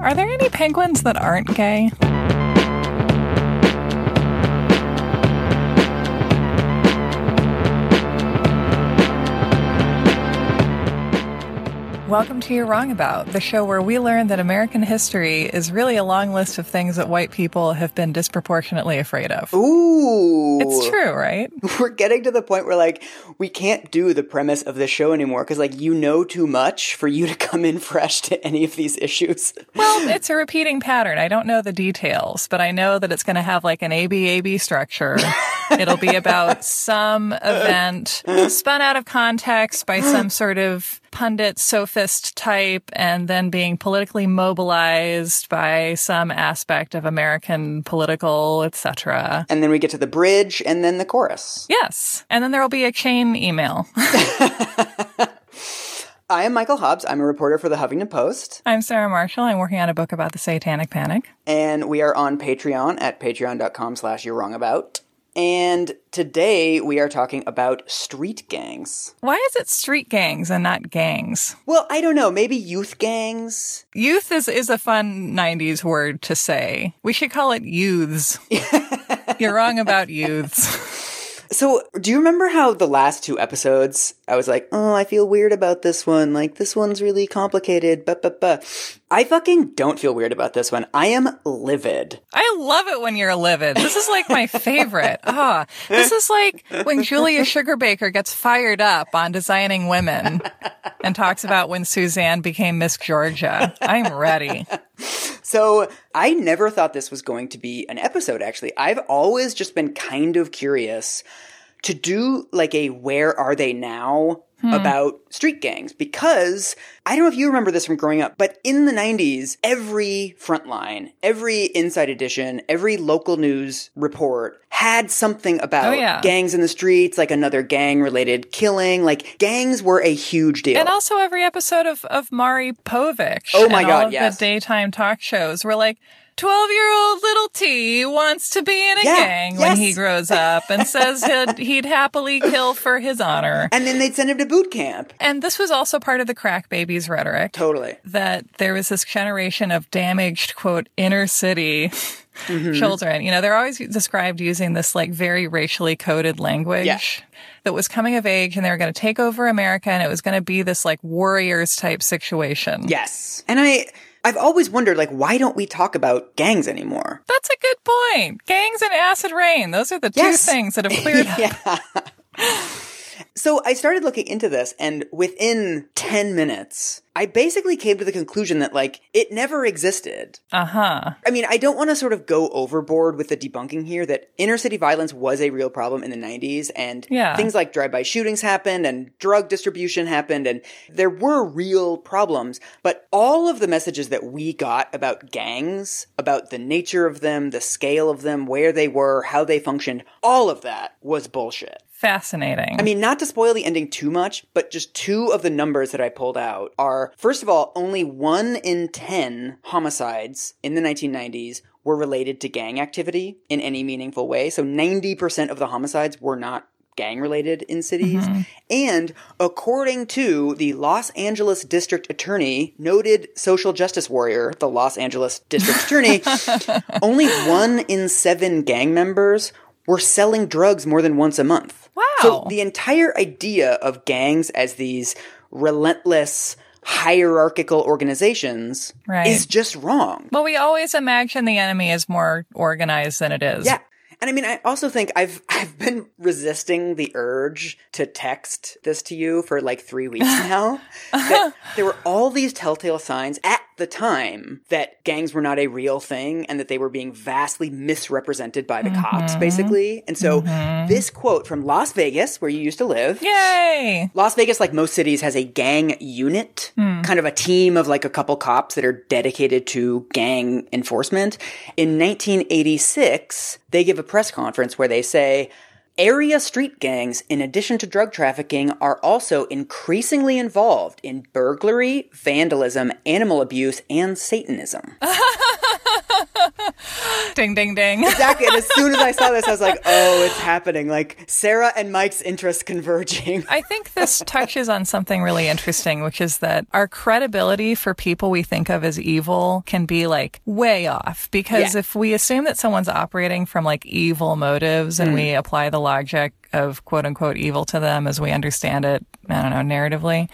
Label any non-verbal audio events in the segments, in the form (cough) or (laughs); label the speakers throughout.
Speaker 1: Are there any penguins that aren't gay? Welcome to You're Wrong About, the show where we learn that American history is really a long list of things that white people have been disproportionately afraid of.
Speaker 2: Ooh.
Speaker 1: It's true, right? (laughs)
Speaker 2: We're getting to the point where, like, we can't do the premise of the show anymore because, like, you know too much for you to come in fresh to any of these issues. (laughs)
Speaker 1: Well, it's a repeating pattern. I don't know the details, but I know that it's going to have, like, an ABAB structure. (laughs) It'll be about some event spun out of context by some sort of pundit sophist type and then being politically mobilized by some aspect of American political, etc.
Speaker 2: And then we get to the bridge and then the chorus.
Speaker 1: Yes. And then there will be a chain email. (laughs)
Speaker 2: I am Michael Hobbs. I'm a reporter for the Huffington Post.
Speaker 1: I'm Sarah Marshall. I'm working on a book about the Satanic Panic.
Speaker 2: And we are on Patreon at patreon.com slash you're wrong about. And today we are talking about street gangs.
Speaker 1: Why is it street gangs and not gangs?
Speaker 2: Well, I don't know. Maybe youth gangs.
Speaker 1: Youth is, is a fun 90s word to say. We should call it youths. (laughs) You're wrong about youths. (laughs)
Speaker 2: So, do you remember how the last two episodes I was like, "Oh, I feel weird about this one. Like this one's really complicated." But but but I fucking don't feel weird about this one. I am livid.
Speaker 1: I love it when you're livid. This is like my favorite. Ah, this is like when Julia Sugarbaker gets fired up on designing women and talks about when Suzanne became Miss Georgia. I'm ready.
Speaker 2: So, I never thought this was going to be an episode actually. I've always just been kind of curious to do like a where are they now
Speaker 1: Hmm.
Speaker 2: about street gangs because I don't know if you remember this from growing up, but in the 90s, every frontline, every inside edition, every local news report had something about
Speaker 1: Oh, yeah.
Speaker 2: gangs in the streets, like another gang related killing. Like gangs were a huge deal.
Speaker 1: And also every episode of, of Maury Povich.
Speaker 2: Oh my God, yes.
Speaker 1: the daytime talk shows were like, 12 year old little T wants to be in a
Speaker 2: Yeah,
Speaker 1: gang when he grows up and (laughs) says he'd, he'd happily kill for his honor.
Speaker 2: and then they'd send him to boot camp.
Speaker 1: And this was also part of the crack babies rhetoric.
Speaker 2: Totally.
Speaker 1: that there was this generation of damaged, quote, inner city
Speaker 2: Mm-hmm.
Speaker 1: children. You know, they're always described using this like very racially coded language.
Speaker 2: Yeah.
Speaker 1: That was coming of age and they were going to take over America and it was going to be this like warriors type situation.
Speaker 2: Yes. And I, I've always wondered, like, why don't we talk about gangs anymore?
Speaker 1: That's a good point. Gangs and acid rain. Those are the
Speaker 2: Yes.
Speaker 1: two things that have (laughs) cleared up.
Speaker 2: So I started looking into this, and within 10 minutes, I basically came to the conclusion that, like, it never existed.
Speaker 1: Uh huh.
Speaker 2: I mean, I don't want to sort of go overboard with the debunking here that inner city violence was a real problem in the 90s, and
Speaker 1: Yeah.
Speaker 2: things like drive-by shootings happened, and drug distribution happened, and there were real problems. But all of the messages that we got about gangs, about the nature of them, the scale of them, where they were, how they functioned, all of that was bullshit.
Speaker 1: Fascinating.
Speaker 2: I mean, not to spoil the ending too much, but just two of the numbers that I pulled out are first of all, only one in 10 homicides in the 1990s were related to gang activity in any meaningful way. So 90% of the homicides were not gang related in cities. Mm-hmm. And according to the Los Angeles District Attorney, noted social justice warrior, the Los Angeles District Attorney, (laughs) only one in seven gang members were selling drugs more than once a month.
Speaker 1: Wow.
Speaker 2: So the entire idea of gangs as these relentless hierarchical organizations
Speaker 1: Right.
Speaker 2: is just wrong.
Speaker 1: well, we always imagine the enemy is more organized than it is.
Speaker 2: Yeah. And I mean, I also think I've (laughs) I've been resisting the urge to text this to you for like three weeks (laughs) now. there were all these telltale signs at the time that gangs were not a real thing and that they were being vastly misrepresented by the cops, mm-hmm. basically. And so mm-hmm. this quote from Las Vegas, where you used to live,
Speaker 1: Yay!
Speaker 2: Las Vegas, like most cities, has a gang unit, hmm. kind of a team of like a couple cops that are dedicated to gang enforcement. In 1986, they give a press conference where they say, Area street gangs, in addition to drug trafficking, are also increasingly involved in burglary, vandalism, animal abuse, and Satanism. (laughs) (laughs)
Speaker 1: ding, ding, ding.
Speaker 2: Exactly. And as (laughs) soon as I saw this, I was like, oh, it's happening. Like Sarah and Mike's interests converging.
Speaker 1: I think this (laughs) touches on something really interesting, which is that our credibility for people we think of as evil can be like way off. Because
Speaker 2: Yeah.
Speaker 1: if we assume that someone's operating from like evil motives and we hmm. apply the logic of quote unquote evil to them as we understand it, I don't know, narratively,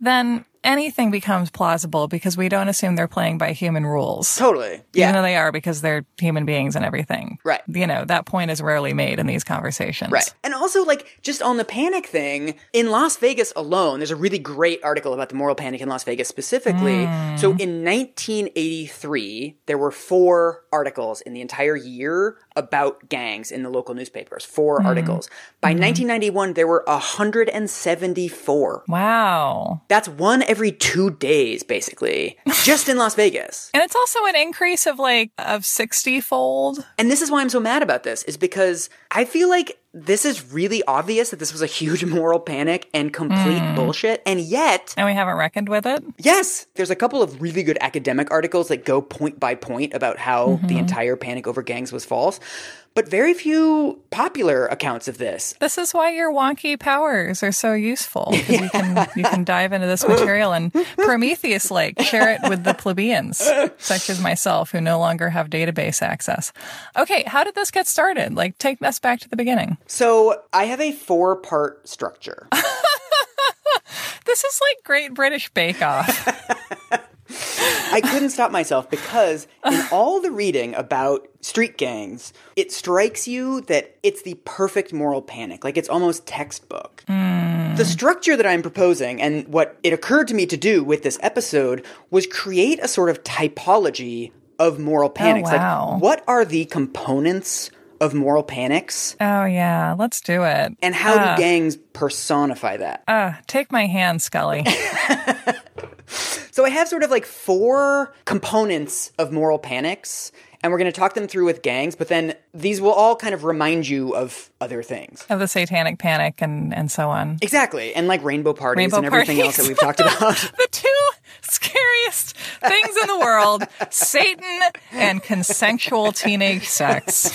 Speaker 1: then anything becomes plausible because we don't assume they're playing by human rules.
Speaker 2: Totally.
Speaker 1: Even
Speaker 2: Yeah.
Speaker 1: though they are because they're human beings and everything.
Speaker 2: Right.
Speaker 1: You know, that point is rarely made in these conversations.
Speaker 2: Right. And also, like, just on the panic thing, in Las Vegas alone, there's a really great article about the moral panic in Las Vegas specifically. So hmm. in 1983, there were four articles in the entire year about gangs in the local newspapers. Four hmm. articles. By hmm. 1991, there were 174.
Speaker 1: Wow.
Speaker 2: That's one every two days, basically, just in Las Vegas. (laughs)
Speaker 1: And it's also an increase of like of 60 fold.
Speaker 2: And this is why I'm so mad about this, is because I feel like this is really obvious that this was a huge (laughs) moral panic and complete hmm. bullshit. And yet,
Speaker 1: And we haven't reckoned with it.
Speaker 2: yes, there's a couple of really good academic articles that go point by point about how mm-hmm. the entire panic over gangs was false, but very few popular accounts of this.
Speaker 1: This is why your wonky powers are so useful. 'cause you can (laughs) you can dive into this material and Prometheus like share it with the plebeians, such as myself, who no longer have database access. Okay, how did this get started? Like take us back to the beginning.
Speaker 2: So I have a four part structure. (laughs)
Speaker 1: This is like Great British Bake Off. (laughs)
Speaker 2: I couldn't stop myself because in all the reading about street gangs, it strikes you that it's the perfect moral panic. Like it's almost textbook. The structure that I'm proposing and what it occurred to me to do with this episode was create a sort of typology of moral panics.
Speaker 1: wow.
Speaker 2: Like what are the components of moral panics
Speaker 1: Oh yeah, let's do it.
Speaker 2: and how
Speaker 1: Ah.
Speaker 2: do gangs personify that?
Speaker 1: Uh, take my hand, Scully. (laughs)
Speaker 2: So I have sort of like four components of moral panics, and we're going to talk them through with gangs, but then these will all kind of remind you of other things.
Speaker 1: of the satanic panic and, and so on.
Speaker 2: Exactly. And like rainbow parties
Speaker 1: Rainbow
Speaker 2: and everything
Speaker 1: parties.
Speaker 2: else that we've talked about. (laughs)
Speaker 1: The two scariest things in the world Satan and consensual teenage sex.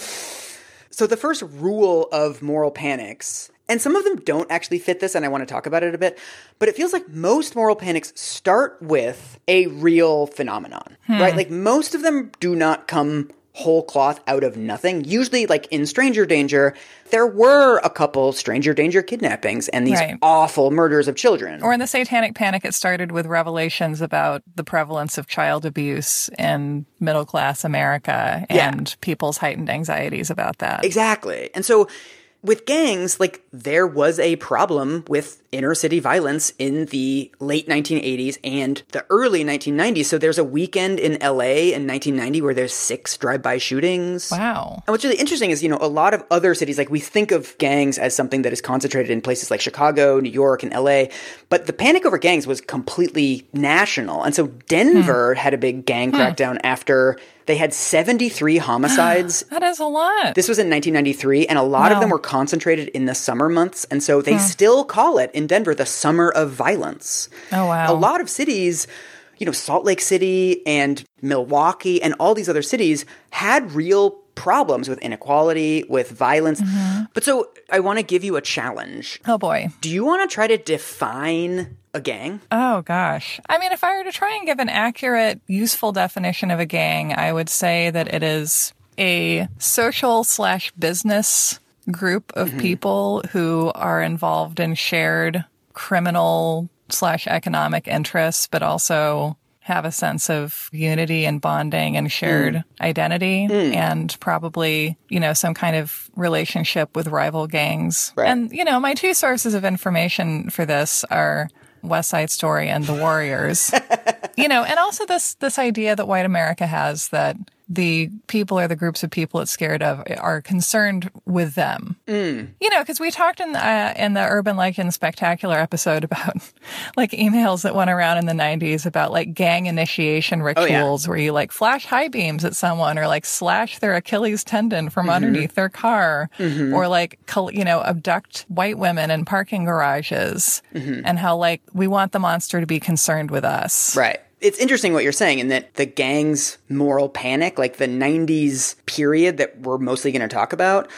Speaker 1: (laughs)
Speaker 2: so the first rule of moral panics, and some of them don't actually fit this, and I want to talk about it a bit, but it feels like most moral panics start with a real phenomenon, hmm. right? Like most of them do not come whole cloth out of nothing. Usually, like in Stranger Danger, there were a couple Stranger Danger kidnappings and these
Speaker 1: Right.
Speaker 2: awful murders of children.
Speaker 1: Or in the satanic panic, it started with revelations about the prevalence of child abuse in middle class America
Speaker 2: Yeah.
Speaker 1: and people's heightened anxieties about that.
Speaker 2: Exactly. And so with gangs, like there was a problem with inner city violence in the late 1980s and the early 1990s. So there's a weekend in LA in 1990 where there's six drive-by shootings.
Speaker 1: Wow.
Speaker 2: And what's really interesting is, you know, a lot of other cities, like we think of gangs as something that is concentrated in places like Chicago, New York, and LA, but the panic over gangs was completely national. And so hmm. Denver had a big gang hmm. crackdown after they had 73 (gasps) homicides
Speaker 1: That is a lot.
Speaker 2: this was in 1993, and a lot of them were concentrated in the summer months, and so they hmm. still call it in Denver the summer of violence.
Speaker 1: Oh, wow.
Speaker 2: A lot of cities, you know, Salt Lake City and Milwaukee and all these other cities had real problems with inequality, with violence.
Speaker 1: Mm-hmm.
Speaker 2: But so I want to give you a challenge.
Speaker 1: oh boy.
Speaker 2: Do you want to try to define a gang?
Speaker 1: Oh gosh. I mean, if I were to try and give an accurate, useful definition of a gang, I would say that it is a social slash business group of people who are involved in shared criminal slash economic interests, but also have a sense of unity and bonding and shared mm. identity mm. and probably, you know, some kind of relationship with rival gangs.
Speaker 2: Right.
Speaker 1: And, you know, my two sources of information for this are West Side Story and The Warriors. (laughs) you know, and also this this idea that white America has that the people or the groups of people it's scared of are concerned with them. Mm. You know, because we talked in the, uh, in the Urban Legend Spectacular episode about (laughs) like emails that went around in the '90s about like gang initiation oh,
Speaker 2: yeah.
Speaker 1: rituals where you like flash high beams at someone or like slash their Achilles tendon from mm-hmm. underneath their car mm-hmm. or like col- you know abduct white women in parking garages mm-hmm. and how like we want the monster to be concerned with us.
Speaker 2: Right. It's interesting what you're saying in that the gang's moral panic, like the 90s period that we're mostly going to talk about,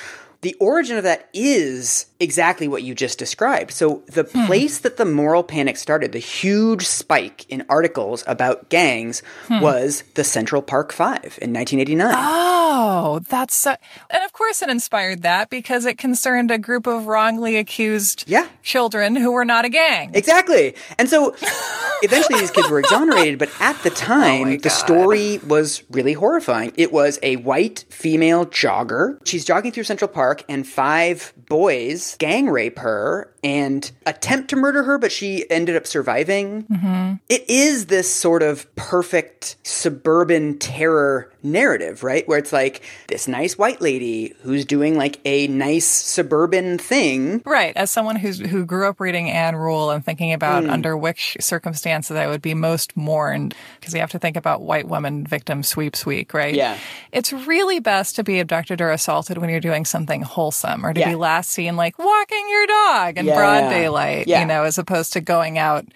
Speaker 2: the origin of that is exactly what you just described. So the hmm. place that the moral panic started, the huge spike in articles about gangs, hmm. was the Central Park Five in 1989.
Speaker 1: Oh, that's so, and of course it inspired that because it concerned a group of wrongly accused
Speaker 2: yeah.
Speaker 1: children who were not a gang.
Speaker 2: Exactly, and so (laughs) eventually these kids were exonerated. But at the oh time, oh the story was really horrifying. It was a white female jogger. She's jogging through Central Park, and five boys gang rape her and attempt to murder her, but she ended up surviving. Mm-hmm. It is this sort of perfect suburban terror narrative, right? Where it's like this nice white lady who's doing like a nice suburban thing.
Speaker 1: Right. As someone who's who grew up reading Ann Rule and thinking about mm. under which circumstances I would be most mourned, because you have to think about white woman victim sweeps week, right?
Speaker 2: Yeah.
Speaker 1: It's really best to be abducted or assaulted when you're doing something wholesome or to yeah. be last seen like walking your dog in yeah, broad daylight, you know, as opposed to going out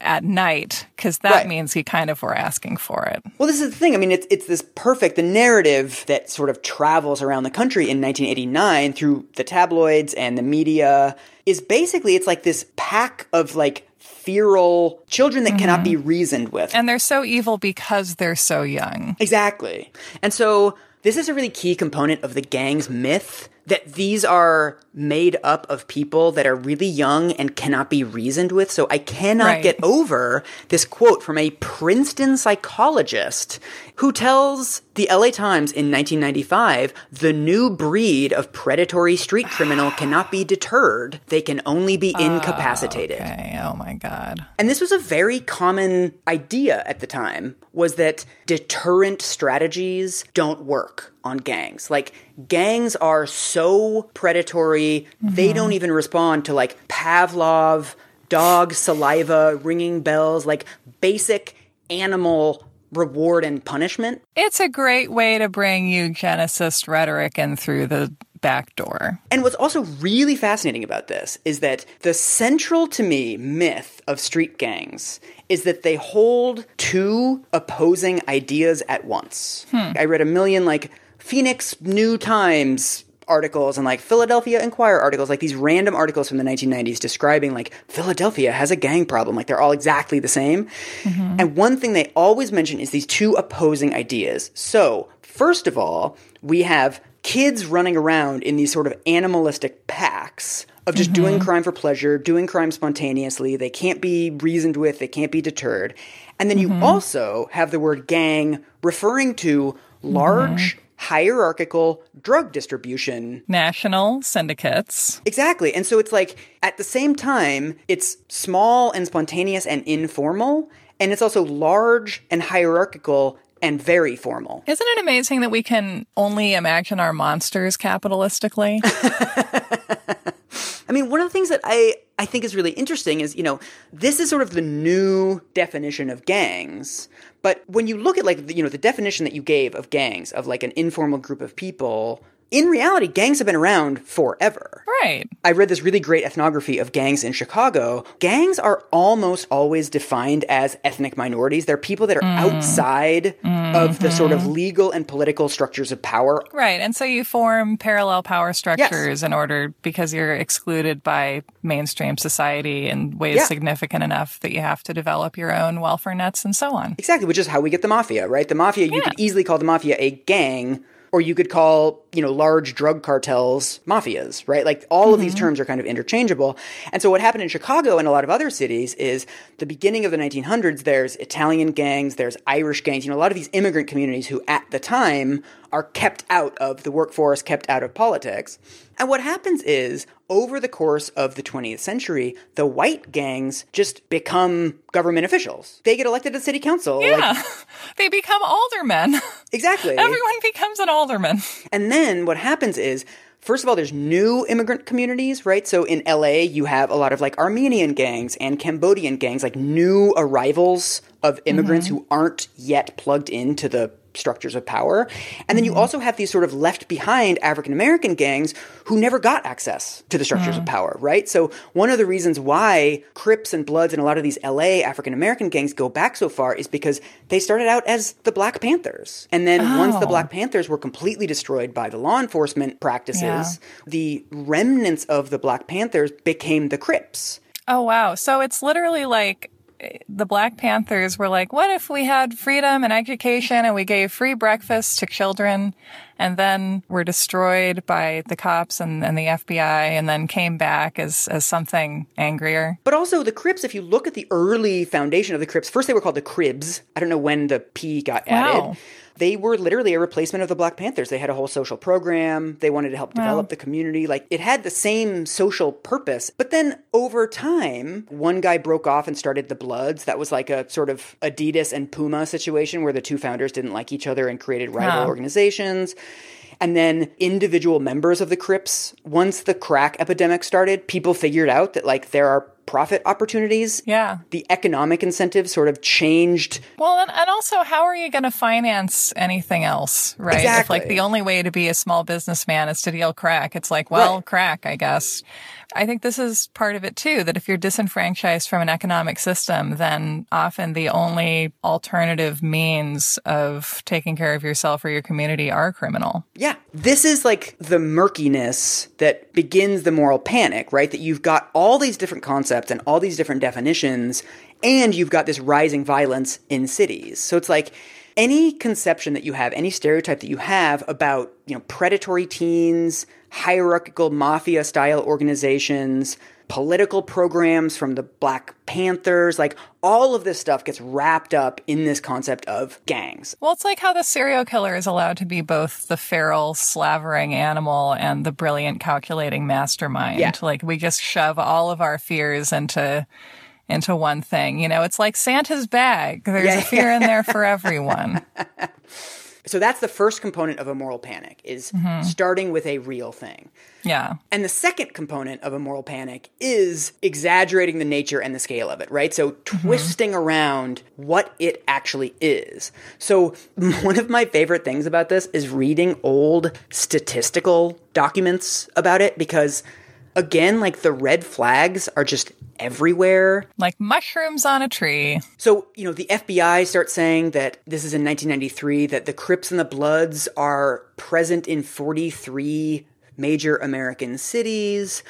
Speaker 1: at night because that right. means he kind of were asking for it.
Speaker 2: Well, this is the thing. I mean, it's it's this perfect the narrative that sort of travels around the country in 1989 through the tabloids and the media is basically it's like this pack of like feral children that mm-hmm. cannot be reasoned with.
Speaker 1: And they're so evil because they're so young.
Speaker 2: Exactly. And so this is a really key component of the gang's myth that these are made up of people that are really young and cannot be reasoned with. So I cannot right. get over this quote from a Princeton psychologist who tells the LA Times in 1995 the new breed of predatory street criminal (sighs) cannot be deterred. They can only be oh, incapacitated.
Speaker 1: Oh, okay. Oh my God.
Speaker 2: And this was a very common idea at the time was that deterrent strategies don't work on gangs. Like gangs are so predatory, mm-hmm. they don't even respond to like Pavlov, dog saliva, ringing bells, like basic animal reward and punishment.
Speaker 1: It's a great way to bring eugenicist rhetoric in through the back door.
Speaker 2: And what's also really fascinating about this is that the central to me myth of street gangs is that they hold two opposing ideas at once. Hmm. I read a million like Phoenix New Times articles and like Philadelphia Inquirer articles, like these random articles from the 1990s describing like Philadelphia has a gang problem. Like they're all exactly the same. Mm-hmm. And one thing they always mention is these two opposing ideas. So, first of all, we have kids running around in these sort of animalistic packs of just mm-hmm. doing crime for pleasure, doing crime spontaneously. They can't be reasoned with, they can't be deterred. And then mm-hmm. you also have the word gang referring to large mm-hmm hierarchical drug distribution.
Speaker 1: National syndicates.
Speaker 2: Exactly. And so it's like at the same time, it's small and spontaneous and informal, and it's also large and hierarchical and very formal.
Speaker 1: Isn't it amazing that we can only imagine our monsters capitalistically? (laughs)
Speaker 2: I mean, one of the things that I, I think is really interesting is, you know, this is sort of the new definition of gangs, but when you look at like the, you know the definition that you gave of gangs of like an informal group of people in reality, gangs have been around forever.
Speaker 1: Right.
Speaker 2: I read this really great ethnography of gangs in Chicago. Gangs are almost always defined as ethnic minorities. They're people that are mm. outside mm-hmm. of the sort of mm-hmm. legal and political structures of power.
Speaker 1: Right. And so you form parallel power structures yes. in order because you're excluded by mainstream society in ways yeah. significant enough that you have to develop your own welfare nets and so on.
Speaker 2: Exactly, which is how we get the mafia, right? The mafia, you yeah. could easily call the mafia a gang or you could call, you know, large drug cartels mafias, right? Like all mm-hmm. of these mm-hmm. terms are kind of interchangeable. And so what happened in Chicago and a lot of other cities is the beginning of the 1900s, there's Italian gangs, there's Irish gangs, you know, a lot of these immigrant communities who at the time are kept out of the workforce, kept out of politics. And what happens is, over the course of the 20th century, the white gangs just become government officials. They get elected to city council.
Speaker 1: Yeah. Like, (laughs) they become aldermen.
Speaker 2: Exactly.
Speaker 1: Everyone becomes an alderman.
Speaker 2: And then what happens is, First of all, there's new immigrant communities, right? So in LA, you have a lot of like Armenian gangs and Cambodian gangs, like new arrivals of immigrants mm-hmm. who aren't yet plugged into the structures of power. And then you mm-hmm. also have these sort of left behind African American gangs who never got access to the structures of mm. power, right? So one of the reasons why Crips and Bloods and a lot of these LA African American gangs go back so far is because they started out as the Black Panthers. And then once the
Speaker 1: Oh.
Speaker 2: Black Panthers were completely destroyed by the law enforcement practices,
Speaker 1: Yeah.
Speaker 2: the remnants of the Black Panthers became the Crips.
Speaker 1: Oh, wow. So it's literally like the Black Panthers were like, what if we had freedom and education and we gave free breakfast to children and then were destroyed by the cops and, and the FBI and then came back as, as something angrier?
Speaker 2: But also the Crips, if you look at the early foundation of the Crips, first they were called the Cribs. I don't know when the P got
Speaker 1: Wow.
Speaker 2: They were literally a replacement of the Black Panthers. They had a whole social program. They wanted to help develop the community. Like it had the same social purpose. But then over time, one guy broke off and started the Bloods. That was like a sort of Adidas and Puma situation where the two founders didn't like each other and created rival
Speaker 1: Huh.
Speaker 2: organizations. And then individual members of the Crips, once the crack epidemic started, people figured out that like there are profit opportunities.
Speaker 1: Yeah.
Speaker 2: The economic incentives sort of changed.
Speaker 1: Well, and, and also, how are you going to finance anything else, right? If like the only way to be a small businessman is to deal crack, it's like, well,
Speaker 2: Right.
Speaker 1: crack, I guess. I think this is part of it too, that if you're disenfranchised from an economic system, then often the only alternative means of taking care of yourself or your community are criminal.
Speaker 2: Yeah. This is like the murkiness that begins the moral panic, right? That you've got all these different concepts and all these different definitions, and you've got this rising violence in cities. So it's like any conception that you have, any stereotype that you have about, you know, predatory teens, hierarchical mafia style organizations, political programs from the Black Panthers, like all of this stuff gets wrapped up in this concept of gangs.
Speaker 1: Well, it's like how the serial killer is allowed to be both the feral, slavering animal and the brilliant, calculating mastermind.
Speaker 2: Yeah.
Speaker 1: Like we just shove all of our fears into into one thing. You know, it's like Santa's bag. There's
Speaker 2: Yeah.
Speaker 1: a fear in there (laughs) for everyone.
Speaker 2: So that's the first component of a moral panic is mm-hmm. starting with a real thing.
Speaker 1: Yeah.
Speaker 2: And the second component of a moral panic is exaggerating the nature and the scale of it, right? So mm-hmm. twisting around what it actually is. So (laughs) one of my favorite things about this is reading old statistical documents about it because again, like the red flags are just everywhere.
Speaker 1: Like mushrooms on a tree.
Speaker 2: So, you know, the FBI starts saying that this is in 1993 that the Crips and the Bloods are present in 43 major American cities.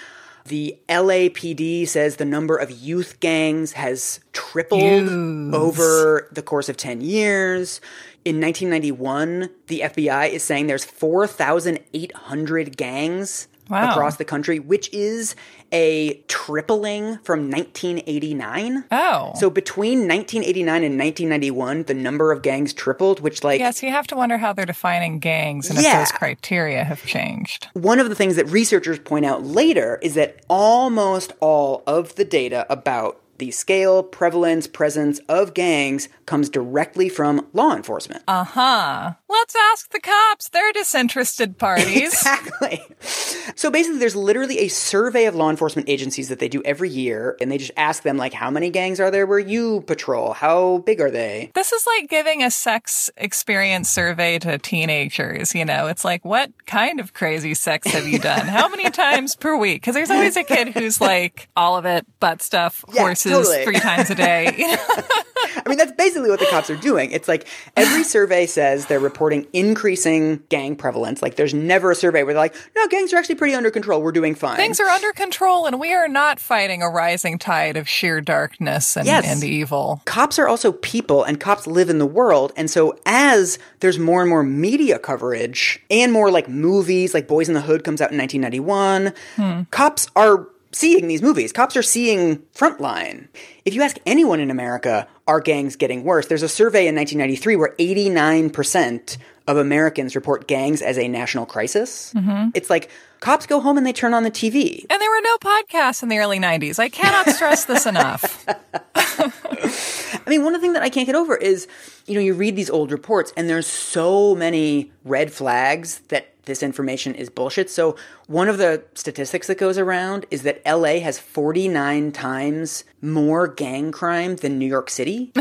Speaker 2: The LAPD says the number of youth gangs has tripled
Speaker 1: Youths.
Speaker 2: over the course of 10 years. In 1991, the FBI is saying there's 4,800 gangs
Speaker 1: Wow.
Speaker 2: across the country, which is a tripling from 1989.
Speaker 1: Oh.
Speaker 2: So between 1989 and 1991, the number of gangs tripled, which like
Speaker 1: Yes, you have to wonder how they're defining gangs and
Speaker 2: Yeah.
Speaker 1: if those criteria have changed.
Speaker 2: one of the things that researchers point out later is that almost all of the data about the scale, prevalence, presence of gangs comes directly from law enforcement.
Speaker 1: Uh huh. Let's ask the cops. They're disinterested parties. (laughs)
Speaker 2: Exactly. So basically, there's literally a survey of law enforcement agencies that they do every year, and they just ask them, like, how many gangs are there where you patrol? How big are they?
Speaker 1: This is like giving a sex experience survey to teenagers. You know, it's like, what kind of crazy sex have you done? How many (laughs) times per week? Because there's always a kid who's like, all of it, butt stuff,
Speaker 2: Yeah,
Speaker 1: horses,
Speaker 2: totally.
Speaker 1: three times a day. You know? (laughs)
Speaker 2: I mean, that's basically what the cops are doing. It's like every survey says they're reporting increasing gang prevalence. Like, there's never a survey where they're like, no, gangs are actually pretty under control. We're doing fine.
Speaker 1: Things are under control, and we are not fighting a rising tide of sheer darkness and,
Speaker 2: Yes.
Speaker 1: and evil.
Speaker 2: cops are also people and cops live in the world and so as there's more and more media coverage and more like movies like Boyz n the Hood comes out in 1991 hmm. cops are seeing these movies. Cops are seeing frontline. If you ask anyone in america are gangs getting worse? There's a survey in 1993 where 89% of americans report gangs as a national crisis mm-hmm. it's like cops go home and they turn on the tv
Speaker 1: And there were no podcasts in the early 90s. I cannot stress this enough. (laughs) (laughs)
Speaker 2: I mean, one of the things that I can't get over is, you know, you read these old reports and there's so many red flags that this information is bullshit. So, one of the statistics that goes around is that LA has 49 times more gang crime than New York City. (laughs)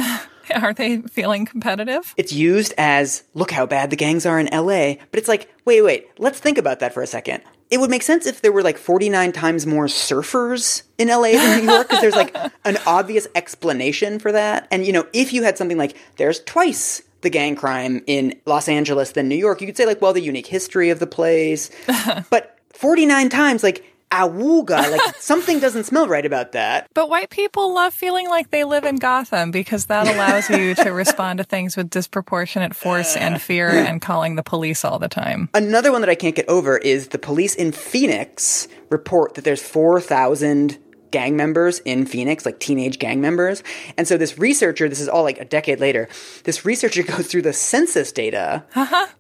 Speaker 2: (laughs)
Speaker 1: Are they feeling competitive?
Speaker 2: It's used as look how bad the gangs are in LA, but it's like, wait, wait, let's think about that for a second. It would make sense if there were like 49 times more surfers in LA than New York because there's like (laughs) an obvious explanation for that. And you know, if you had something like there's twice the gang crime in Los Angeles than New York, you could say like, well, the unique history of the place. (laughs) but 49 times like awooga, like (laughs) something doesn't smell right about that.
Speaker 1: But white people love feeling like they live in Gotham because that allows you to (laughs) respond to things with disproportionate force and (laughs) fear and calling the police all the time.
Speaker 2: Another one that I can't get over is the police in Phoenix report that there's 4,000 gang members in Phoenix, like teenage gang members. And so this researcher, this is all like a decade later, this researcher (laughs) goes through the census data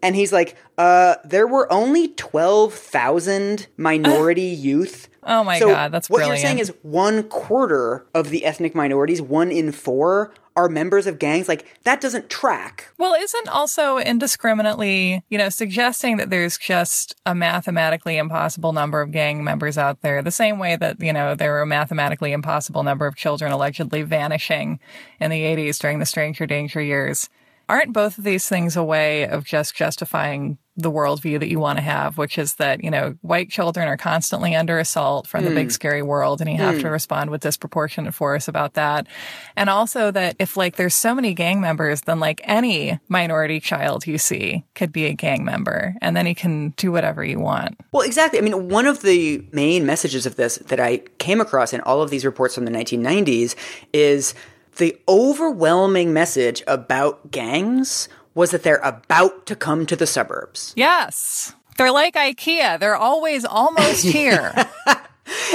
Speaker 2: and he's like, uh, there were only 12,000 minority youth.
Speaker 1: Oh my
Speaker 2: So
Speaker 1: God, that's
Speaker 2: what
Speaker 1: brilliant.
Speaker 2: you're saying is one quarter of the ethnic minorities, one in four, are members of gangs. Like that doesn't track.
Speaker 1: Well, isn't also indiscriminately, you know, suggesting that there's just a mathematically impossible number of gang members out there, the same way that, you know, there were a mathematically impossible number of children allegedly vanishing in the 80s during the Stranger Danger years. Aren't both of these things a way of just justifying the worldview that you want to have, which is that, you know, white children are constantly under assault from the big mm. scary world and you have to mm. respond with disproportionate force about that. And also that if like there's so many gang members, then like any minority child you see could be a gang member and then you can do whatever you want.
Speaker 2: Well, exactly. I mean, one of the main messages of this that I came across in all of these reports from the 1990s is the overwhelming message about gangs was that they're about to come to the suburbs.
Speaker 1: Yes. They're like IKEA. They're always almost (laughs) here.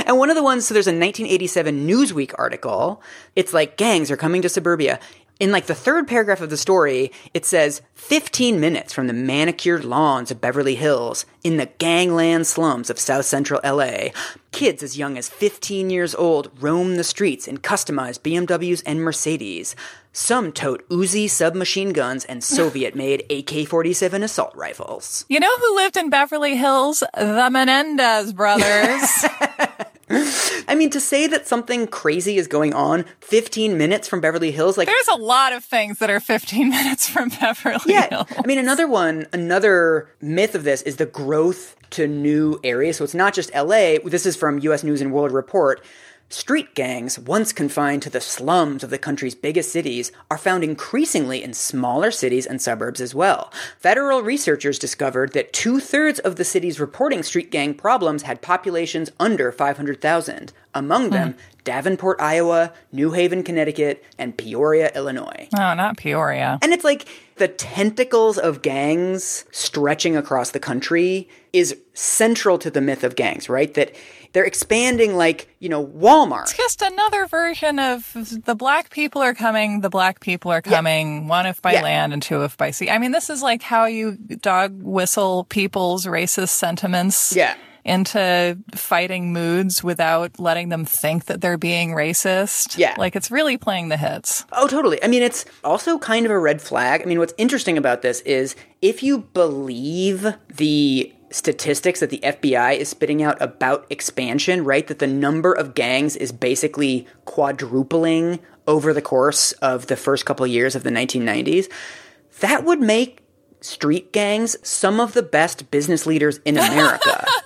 Speaker 2: And one of the ones, so there's a 1987 Newsweek article. It's like gangs are coming to suburbia. In like the third paragraph of the story, it says 15 minutes from the manicured lawns of Beverly Hills in the gangland slums of South Central LA. Kids as young as 15 years old roam the streets in customized BMWs and Mercedes. Some tote Uzi submachine guns and (laughs) Soviet made AK 47 assault rifles.
Speaker 1: you know who lived in Beverly Hills? The Menendez brothers. (laughs) (laughs)
Speaker 2: I mean, to say that something crazy is going on 15 minutes from Beverly Hills, like,
Speaker 1: There's a lot of things that are 15 (laughs) minutes from Beverly
Speaker 2: yeah.
Speaker 1: Hills.
Speaker 2: I mean, another one, another myth of this is the growth to new areas. So it's not just LA. This is from US News and World Report. Street gangs, once confined to the slums of the country's biggest cities, are found increasingly in smaller cities and suburbs as well. Federal researchers discovered that two thirds of the cities reporting street gang problems had populations under 500,000. Among them, hmm. Davenport, Iowa, New Haven, Connecticut, and Peoria, Illinois.
Speaker 1: Oh, not Peoria.
Speaker 2: And it's like the tentacles of gangs stretching across the country is central to the myth of gangs, right? That they're expanding like, you know, Walmart.
Speaker 1: It's just another version of the black people are coming, the black people are coming, one if by
Speaker 2: Yeah.
Speaker 1: land and two if by sea. I mean, this is like how you dog whistle people's racist sentiments.
Speaker 2: Yeah.
Speaker 1: Into fighting moods without letting them think that they're being racist.
Speaker 2: Yeah.
Speaker 1: Like it's really playing the hits.
Speaker 2: Oh, totally. I mean, it's also kind of a red flag. I mean, what's interesting about this is if you believe the statistics that the FBI is spitting out about expansion, right? That the number of gangs is basically quadrupling over the course of the first couple years of the 1990s. That would make street gangs some of the best business leaders in America. (laughs)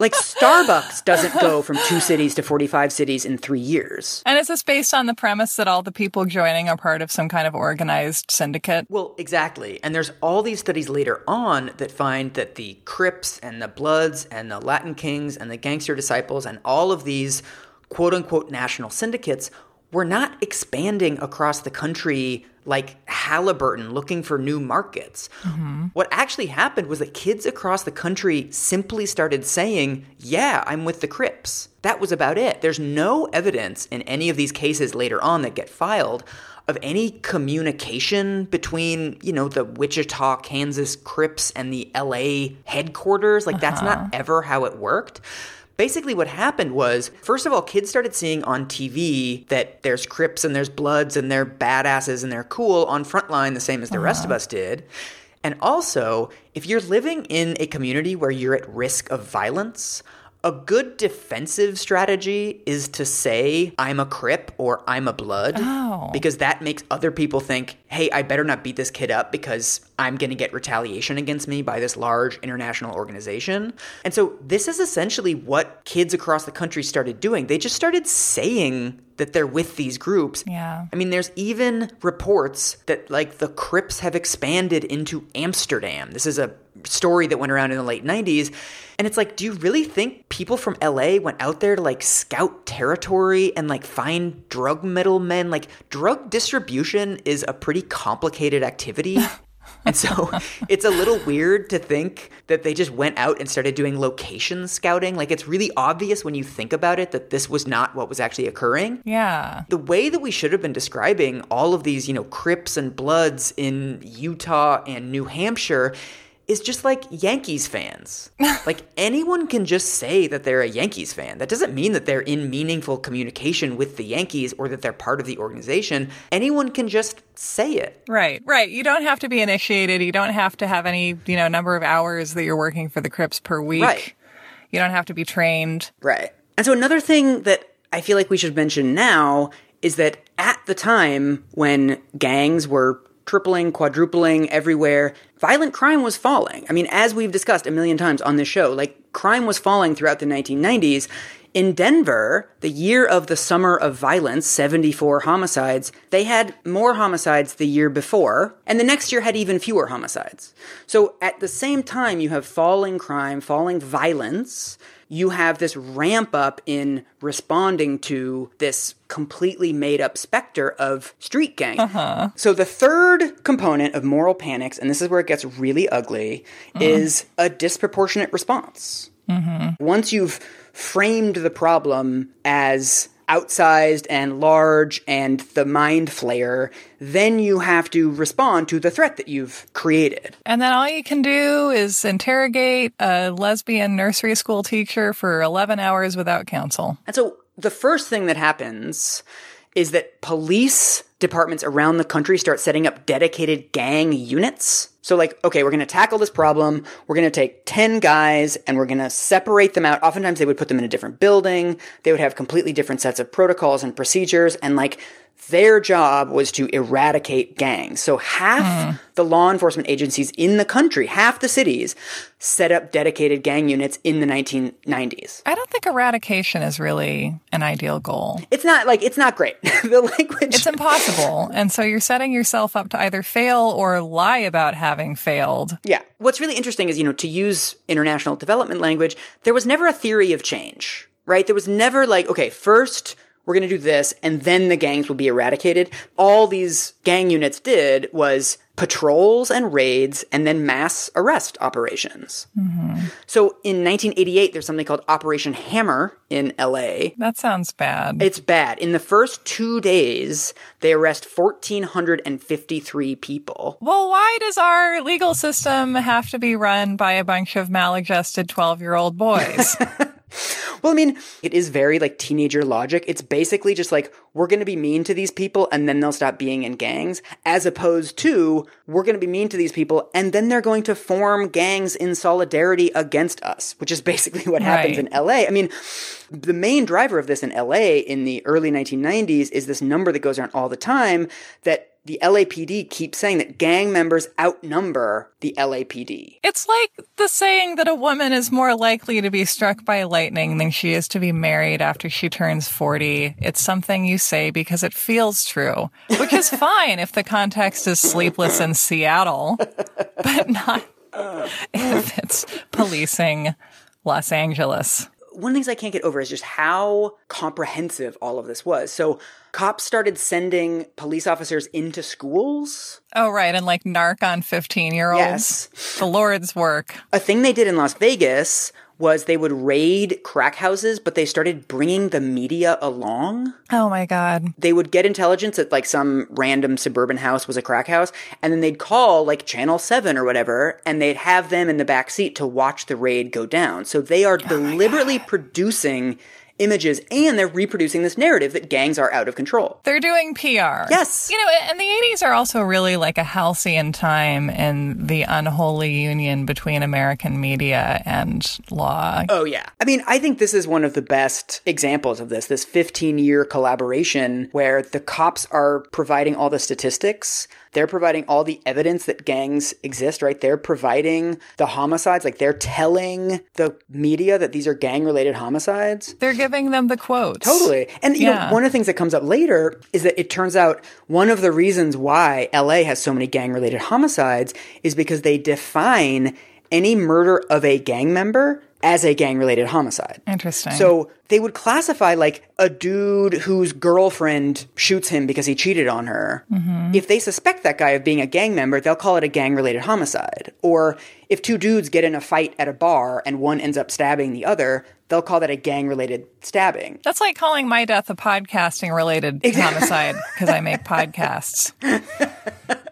Speaker 2: like Starbucks doesn't go from 2 cities to 45 cities in 3 years.
Speaker 1: And is this based on the premise that all the people joining are part of some kind of organized syndicate?
Speaker 2: Well, exactly. And there's all these studies later on that find that the Crips and the Bloods and the Latin Kings and the Gangster Disciples and all of these quote unquote national syndicates were not expanding across the country like Halliburton looking for new markets. Mm-hmm. What actually happened was that kids across the country simply started saying, Yeah, I'm with the Crips. That was about it. There's no evidence in any of these cases later on that get filed of any communication between, you know, the Wichita, Kansas Crips and the LA headquarters. Like, that's not uh-huh. ever how it worked. Basically, what happened was, first of all, kids started seeing on TV that there's Crips and there's Bloods and they're badasses and they're cool on Frontline the same as the rest of uh-huh. us did. And also, if you're living in a community where you're at risk of violence, a good defensive strategy is to say, I'm a Crip or I'm a Blood.
Speaker 1: Oh.
Speaker 2: Because that makes other people think, hey, I better not beat this kid up because I'm going to get retaliation against me by this large international organization. And so this is essentially what kids across the country started doing. They just started saying that they're with these groups.
Speaker 1: Yeah.
Speaker 2: I mean, there's even reports that like the Crips have expanded into Amsterdam. This is a story that went around in the late 90s. And it's like, do you really think people from LA went out there to like scout territory and like find drug middlemen? Like, drug distribution is a pretty complicated activity. (laughs) And so (laughs) it's a little weird to think that they just went out and started doing location scouting. Like it's really obvious when you think about it that this was not what was actually occurring.
Speaker 1: Yeah.
Speaker 2: The way that we should have been describing all of these, you know, Crips and Bloods in Utah and New Hampshire is just like Yankees fans. (laughs) like anyone can just say that they're a Yankees fan. That doesn't mean that they're in meaningful communication with the Yankees or that they're part of the organization. Anyone can just say it.
Speaker 1: Right, right. You don't have to be initiated. You don't have to have any, you know, number of hours that you're working for the Crips per week.
Speaker 2: Right.
Speaker 1: You don't have to be trained.
Speaker 2: Right. And so another thing that I feel like we should mention now is that at the time when gangs were tripling, quadrupling everywhere, violent crime was falling. I mean, as we've discussed a million times on this show, like crime was falling throughout the 1990s. In Denver, the year of the summer of violence, 74 homicides, they had more homicides the year before, and the next year had even fewer homicides. So at the same time, you have falling crime, falling violence, you have this ramp up in responding to this completely made up specter of street gang. Uh-huh. So the third component of moral panics, and this is where it gets really ugly, mm-hmm. is a disproportionate response. Mm-hmm. Once you've framed the problem as outsized and large and the mind flayer, then you have to respond to the threat that you've created.
Speaker 1: And then all you can do is interrogate a lesbian nursery school teacher for 11 hours without counsel.
Speaker 2: And so the first thing that happens is that police departments around the country start setting up dedicated gang units. So, like, okay, we're going to tackle this problem. We're going to take 10 guys and we're going to separate them out. Oftentimes, they would put them in a different building. They would have completely different sets of protocols and procedures. And, like, their job was to eradicate gangs. So half hmm. the law enforcement agencies in the country, half the cities, set up dedicated gang units in the 1990s.
Speaker 1: I don't think eradication is really an ideal goal.
Speaker 2: It's not like it's not great. (laughs) the language
Speaker 1: It's impossible. (laughs) and so you're setting yourself up to either fail or lie about having failed.
Speaker 2: Yeah. What's really interesting is, you know, to use international development language, there was never a theory of change, right? There was never like, okay, first we're going to do this and then the gangs will be eradicated. All these gang units did was patrols and raids and then mass arrest operations. Mm-hmm. So in 1988, there's something called Operation Hammer in LA.
Speaker 1: That sounds bad.
Speaker 2: It's bad. In the first two days, they arrest 1,453 people.
Speaker 1: well, why does our legal system have to be run by a bunch of maladjusted 12 year old boys? (laughs)
Speaker 2: Well, I mean, it is very like teenager logic. It's basically just like, we're going to be mean to these people and then they'll stop being in gangs, as opposed to, we're going to be mean to these people and then they're going to form gangs in solidarity against us, which is basically what happens in LA. I mean, the main driver of this in LA in the early 1990s is this number that goes around all the time that the LAPD keeps saying that gang members outnumber the LAPD.
Speaker 1: it's like the saying that a woman is more likely to be struck by lightning than she is to be married after she turns 40. It's something you say because it feels true, which is (laughs) fine if the context is sleepless in Seattle, but not (laughs) if it's policing Los Angeles.
Speaker 2: One of the things I can't get over is just how comprehensive all of this was. So, cops started sending police officers into schools.
Speaker 1: Oh, right. And like narc on 15 year olds.
Speaker 2: Yes.
Speaker 1: The Lord's work.
Speaker 2: A thing they did in Las Vegas was they would raid crack houses, but they started bringing the media along.
Speaker 1: Oh my God.
Speaker 2: They would get intelligence that like some random suburban house was a crack house, and then they'd call like Channel 7 or whatever, and they'd have them in the back seat to watch the raid go down. So they are oh deliberately producing images and they're reproducing this narrative that gangs are out of control.
Speaker 1: They're doing PR.
Speaker 2: Yes.
Speaker 1: You know, and the 80s are also really like a halcyon time in the unholy union between American media and law.
Speaker 2: Oh, yeah. I mean, I think this is one of the best examples of this this 15 year collaboration where the cops are providing all the statistics. They're providing all the evidence that gangs exist, right? They're providing the homicides, like they're telling the media that these are gang related homicides.
Speaker 1: They're giving them the quotes.
Speaker 2: Totally. And you
Speaker 1: Yeah.
Speaker 2: know, one of the things that comes up later is that it turns out one of the reasons why LA has so many gang related homicides is because they define any murder of a gang member as a gang related homicide.
Speaker 1: Interesting.
Speaker 2: So they would classify like a dude whose girlfriend shoots him because he cheated on her. Mm-hmm. If they suspect that guy of being a gang member, they'll call it a gang related homicide. Or if two dudes get in a fight at a bar and one ends up stabbing the other, they'll call that a gang related stabbing.
Speaker 1: That's like calling my death a podcasting related homicide because I make podcasts. (laughs)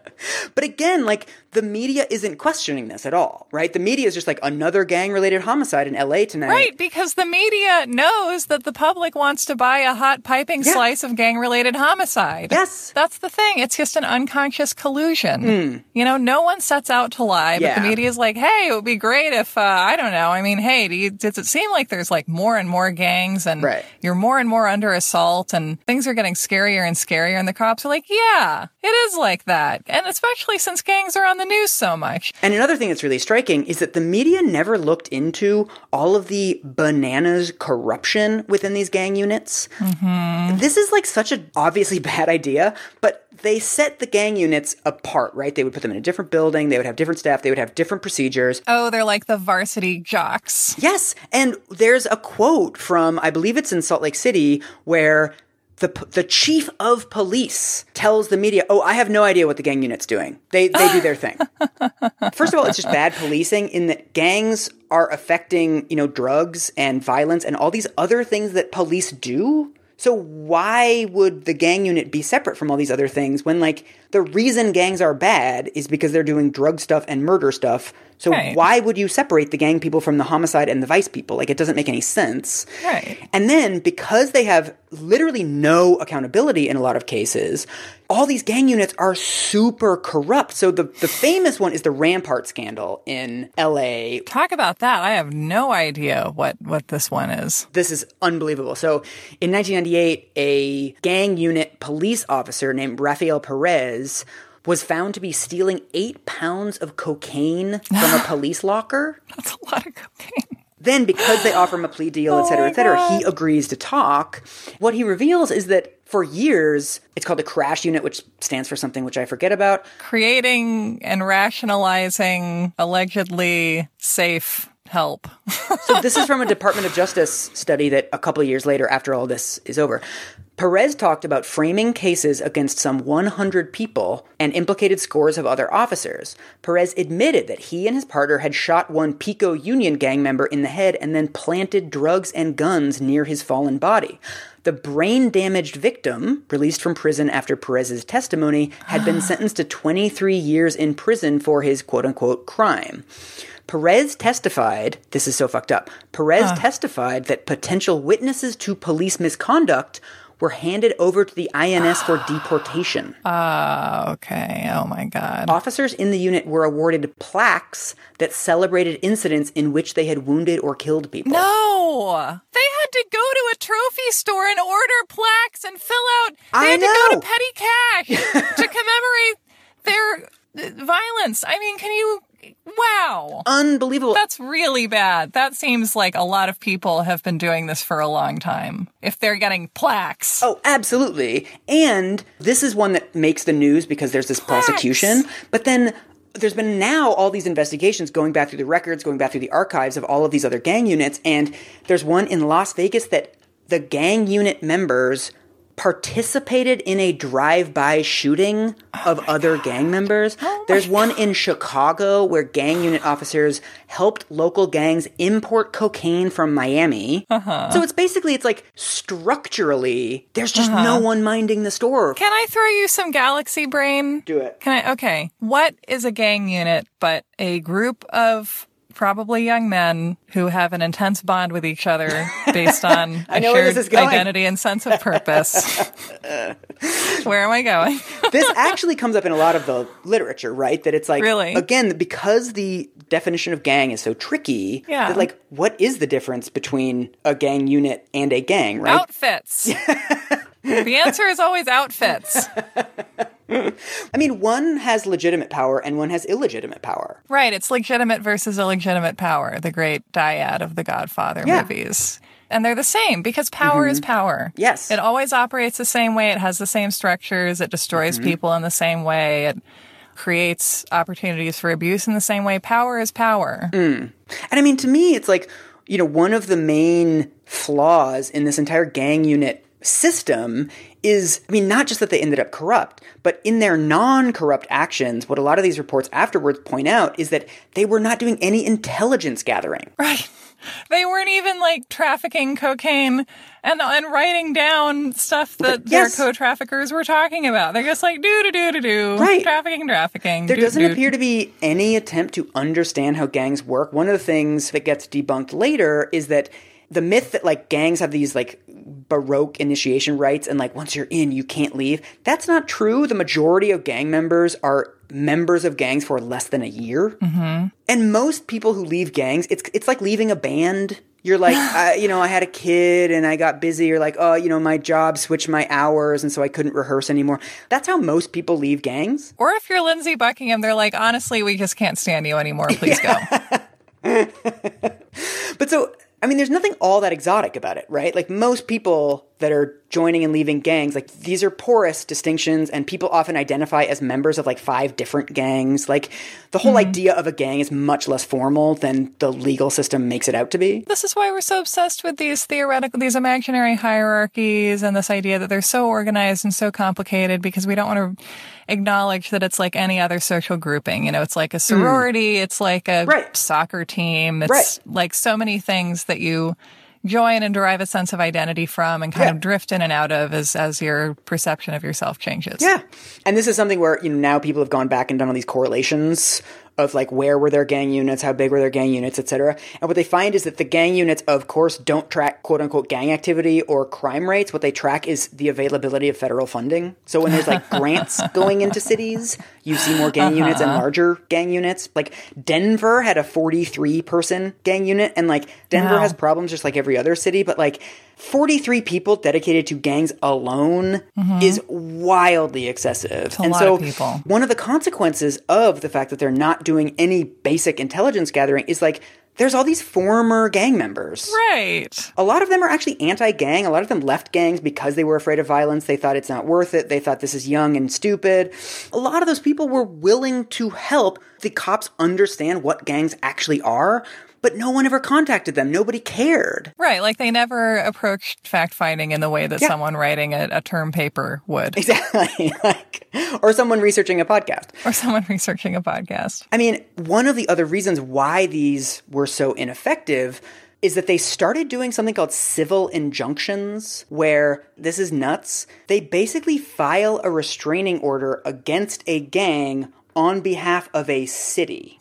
Speaker 2: But again, like the media isn't questioning this at all, right? The media is just like another gang related homicide in LA tonight.
Speaker 1: Right, because the media knows that the public wants to buy a hot piping
Speaker 2: Yeah.
Speaker 1: slice of gang related homicide.
Speaker 2: Yes.
Speaker 1: That's the thing. It's just an unconscious collusion. You know, no one sets out to lie, but the. Media is like, hey, it would be great if, uh, I don't know. I mean, hey, do you, does it seem like there's like more and more gangs and
Speaker 2: Right.
Speaker 1: you're more and more under assault and things are getting scarier and scarier? And the cops are like, yeah, it is like that. And especially since gangs are on the news so much.
Speaker 2: And another thing that's really striking is that the media never looked into all of the bananas corruption within these gang units. Mm-hmm. This is like such an obviously (laughs) bad idea, but they set the gang units apart, right? They would put them in a different building, they would have different staff, they would have different procedures.
Speaker 1: Oh, they're like the varsity jocks.
Speaker 2: Yes, and there's a quote from I believe it's in Salt Lake City where the the chief of police tells the media, "Oh, I have no idea what the gang unit's doing. They they do their thing." (laughs) First of all, it's just bad policing in that gangs are affecting, you know, drugs and violence and all these other things that police do. So why would the gang unit be separate from all these other things when like the reason gangs are bad is because they're doing drug stuff and murder stuff. So
Speaker 1: Right.
Speaker 2: why would you separate the gang people from the homicide and the vice people? Like it doesn't make any sense.
Speaker 1: Right.
Speaker 2: And then because they have literally no accountability in a lot of cases, all these gang units are super corrupt. So the, the famous one is the Rampart scandal in LA.
Speaker 1: Talk about that. I have no idea what, what this one is.
Speaker 2: This is unbelievable. So in 1998, a gang unit police officer named Rafael Perez was found to be stealing eight pounds of cocaine from a (laughs) police locker.
Speaker 1: That's a lot of cocaine.
Speaker 2: Then, because they offer him a plea deal, et cetera, oh
Speaker 1: my
Speaker 2: et cetera,
Speaker 1: God.
Speaker 2: he agrees to talk. What he reveals is that for years, it's called the crash unit, which stands for something which I forget about.
Speaker 1: Creating and rationalizing allegedly safe help.
Speaker 2: So this is (laughs) from a Department of Justice study that a couple years later, after all this is over. Perez talked about framing cases against some 100 people and implicated scores of other officers. Perez admitted that he and his partner had shot one Pico Union gang member in the head and then planted drugs and guns near his fallen body. The brain damaged victim, released from prison after Perez's testimony, had been (sighs) sentenced to 23 years in prison for his quote unquote crime. Perez testified, this is so fucked up. Perez testified that potential witnesses to police misconduct were handed over to the INS for deportation.
Speaker 1: Uh, okay. Oh my God.
Speaker 2: Officers in the unit were awarded plaques that celebrated incidents in which they had wounded or killed people.
Speaker 1: No! They had to go to a trophy store and order plaques and fill out. They
Speaker 2: I
Speaker 1: had to go to petty cash to (laughs) commemorate their violence. I mean, can you. Wow.
Speaker 2: Unbelievable.
Speaker 1: That's really bad. That seems like a lot of people have been doing this for a long time. If they're getting plaques.
Speaker 2: Oh, absolutely. And this is one that makes the news because there's this prosecution. But then there's been now all these investigations going back through the records, going back through the archives of all of these other gang units. And there's one in Las Vegas that the gang unit members participated in a drive-by shooting oh of other gang members. Oh there's one in Chicago where gang unit officers helped local gangs import cocaine from Miami. Uh-huh. So it's basically it's like structurally there's just no uh-huh. one minding the store.
Speaker 1: Can I throw you some galaxy brain?
Speaker 2: Do it.
Speaker 1: Can I? Okay. What is a gang unit but a group of probably young men who have an intense bond with each other based on (laughs) a shared
Speaker 2: this is going.
Speaker 1: identity and sense of purpose. (laughs) where am I going? (laughs)
Speaker 2: this actually comes up in a lot of the literature, right? That it's like,
Speaker 1: Really?
Speaker 2: again, because the definition of gang is so tricky,
Speaker 1: Yeah.
Speaker 2: that like, what is the difference between a gang unit and a gang, right?
Speaker 1: Outfits. the answer is always outfits. (laughs)
Speaker 2: I mean, one has legitimate power and one has illegitimate power.
Speaker 1: Right. It's legitimate versus illegitimate power, the great dyad of the Godfather
Speaker 2: Yeah.
Speaker 1: movies. And they're the same because power is power.
Speaker 2: Yes.
Speaker 1: It always operates the same way. It has the same structures. It destroys
Speaker 2: Mm-hmm.
Speaker 1: people in the same way. It creates opportunities for abuse in the same way. Power is power.
Speaker 2: And I mean, to me, it's like, you know, one of the main flaws in this entire gang unit system is, I mean, not just that they ended up corrupt, but in their non corrupt actions, what a lot of these reports afterwards point out is that they were not doing any intelligence gathering.
Speaker 1: Right. They weren't even like trafficking cocaine and and writing down stuff that
Speaker 2: Yes.
Speaker 1: their co-traffickers were talking about. They're just like do do do do do
Speaker 2: Right.
Speaker 1: trafficking trafficking.
Speaker 2: There
Speaker 1: doo,
Speaker 2: doesn't
Speaker 1: doo.
Speaker 2: appear to be any attempt to understand how gangs work. One of the things that gets debunked later is that the myth that like gangs have these like baroque initiation rites and like once you're in you can't leave. That's not true. The majority of gang members are members of gangs for less than a year. Mm-hmm. And most people who leave gangs, it's it's like leaving a band. You're like, (gasps) I, you know, I had a kid and I got busy. You're like, oh, you know, my job switched my hours and so I couldn't rehearse anymore. That's how most people leave gangs.
Speaker 1: Or if you're Lindsey Buckingham, they're like, honestly, we just can't stand you anymore. Please go. (laughs)
Speaker 2: But so, I mean, there's nothing all that exotic about it, right? Like most people that are joining and leaving gangs, like these are porous distinctions, and people often identify as members of like five different gangs. Like the whole idea of a gang is much less formal than the legal system makes it out to be.
Speaker 1: This is why we're so obsessed with these theoretical, these imaginary hierarchies and this idea that they're so organized and so complicated because we don't want to acknowledge that it's like any other social grouping. You know, it's like a sorority, it's like a
Speaker 2: Hmm. Right.
Speaker 1: soccer team, it's
Speaker 2: Right.
Speaker 1: like so many things that you join and derive a sense of identity from and kind
Speaker 2: Yeah.
Speaker 1: of drift in and out of as, as your perception of yourself changes.
Speaker 2: Yeah. And this is something where, you know, now people have gone back and done all these correlations of like where were their gang units, how big were their gang units, etc. And what they find is that the gang units, of course, don't track quote unquote gang activity or crime rates. What they track is the availability of federal funding. So when there's like (laughs) grants going into cities, you see more gang units and uh-huh. larger gang units. Like Denver had a 43 person gang unit, and like Denver
Speaker 1: Wow.
Speaker 2: has problems just like every other city, but like 43 people dedicated to gangs alone mm-hmm. is wildly excessive. and so
Speaker 1: of people.
Speaker 2: one of the consequences of the fact that they're not doing any basic intelligence gathering is like there's all these former gang members.
Speaker 1: Right.
Speaker 2: A lot of them are actually anti gang. A lot of them left gangs because they were afraid of violence. They thought it's not worth it. They thought this is young and stupid. A lot of those people were willing to help the cops understand what gangs actually are, but no one ever contacted them. Nobody cared.
Speaker 1: Right. Like they never approached fact finding in the way that
Speaker 2: Yeah.
Speaker 1: someone writing a, a term paper would (laughs)
Speaker 2: Exactly. (laughs) like, or someone researching a podcast.
Speaker 1: or someone (laughs) researching a podcast.
Speaker 2: I mean, one of the other reasons why these were so ineffective is that they started doing something called civil injunctions, where this is nuts. They basically file a restraining order against a gang on behalf of a city.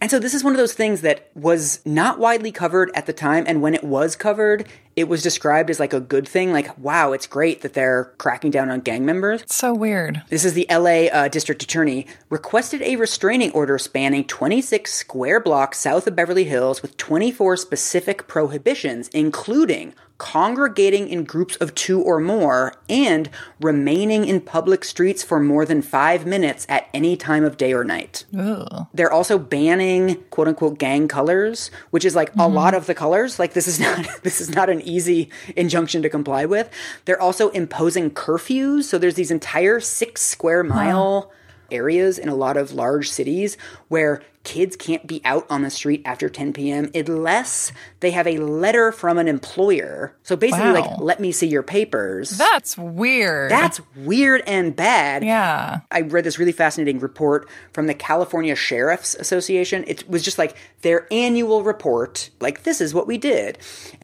Speaker 2: And so this is one of those things that was not widely covered at the time. And when it was covered, it was described as like a good thing. Like, wow, it's great that they're cracking down on gang members.
Speaker 1: So weird.
Speaker 2: This is the LA uh, district attorney requested a restraining order spanning 26 square blocks south of Beverly Hills with 24 specific prohibitions, including congregating in groups of two or more and remaining in public streets for more than five minutes at any time of day or night.
Speaker 1: Ugh.
Speaker 2: They're also banning quote unquote gang colors, which is like a mm-hmm. lot of the colors. Like this is (laughs) not this is not an easy injunction to comply with. They're also imposing curfews. So there's these entire six square mile areas in a lot of large cities where kids can't be out on the street after 10 p.m. unless they have a letter from an employer. So basically,
Speaker 1: Wow.
Speaker 2: like, let me see your papers.
Speaker 1: That's weird.
Speaker 2: That's weird and bad.
Speaker 1: yeah.
Speaker 2: I read this really fascinating report from the California Sheriff's Association. It was just like their annual report, like, this is what we did.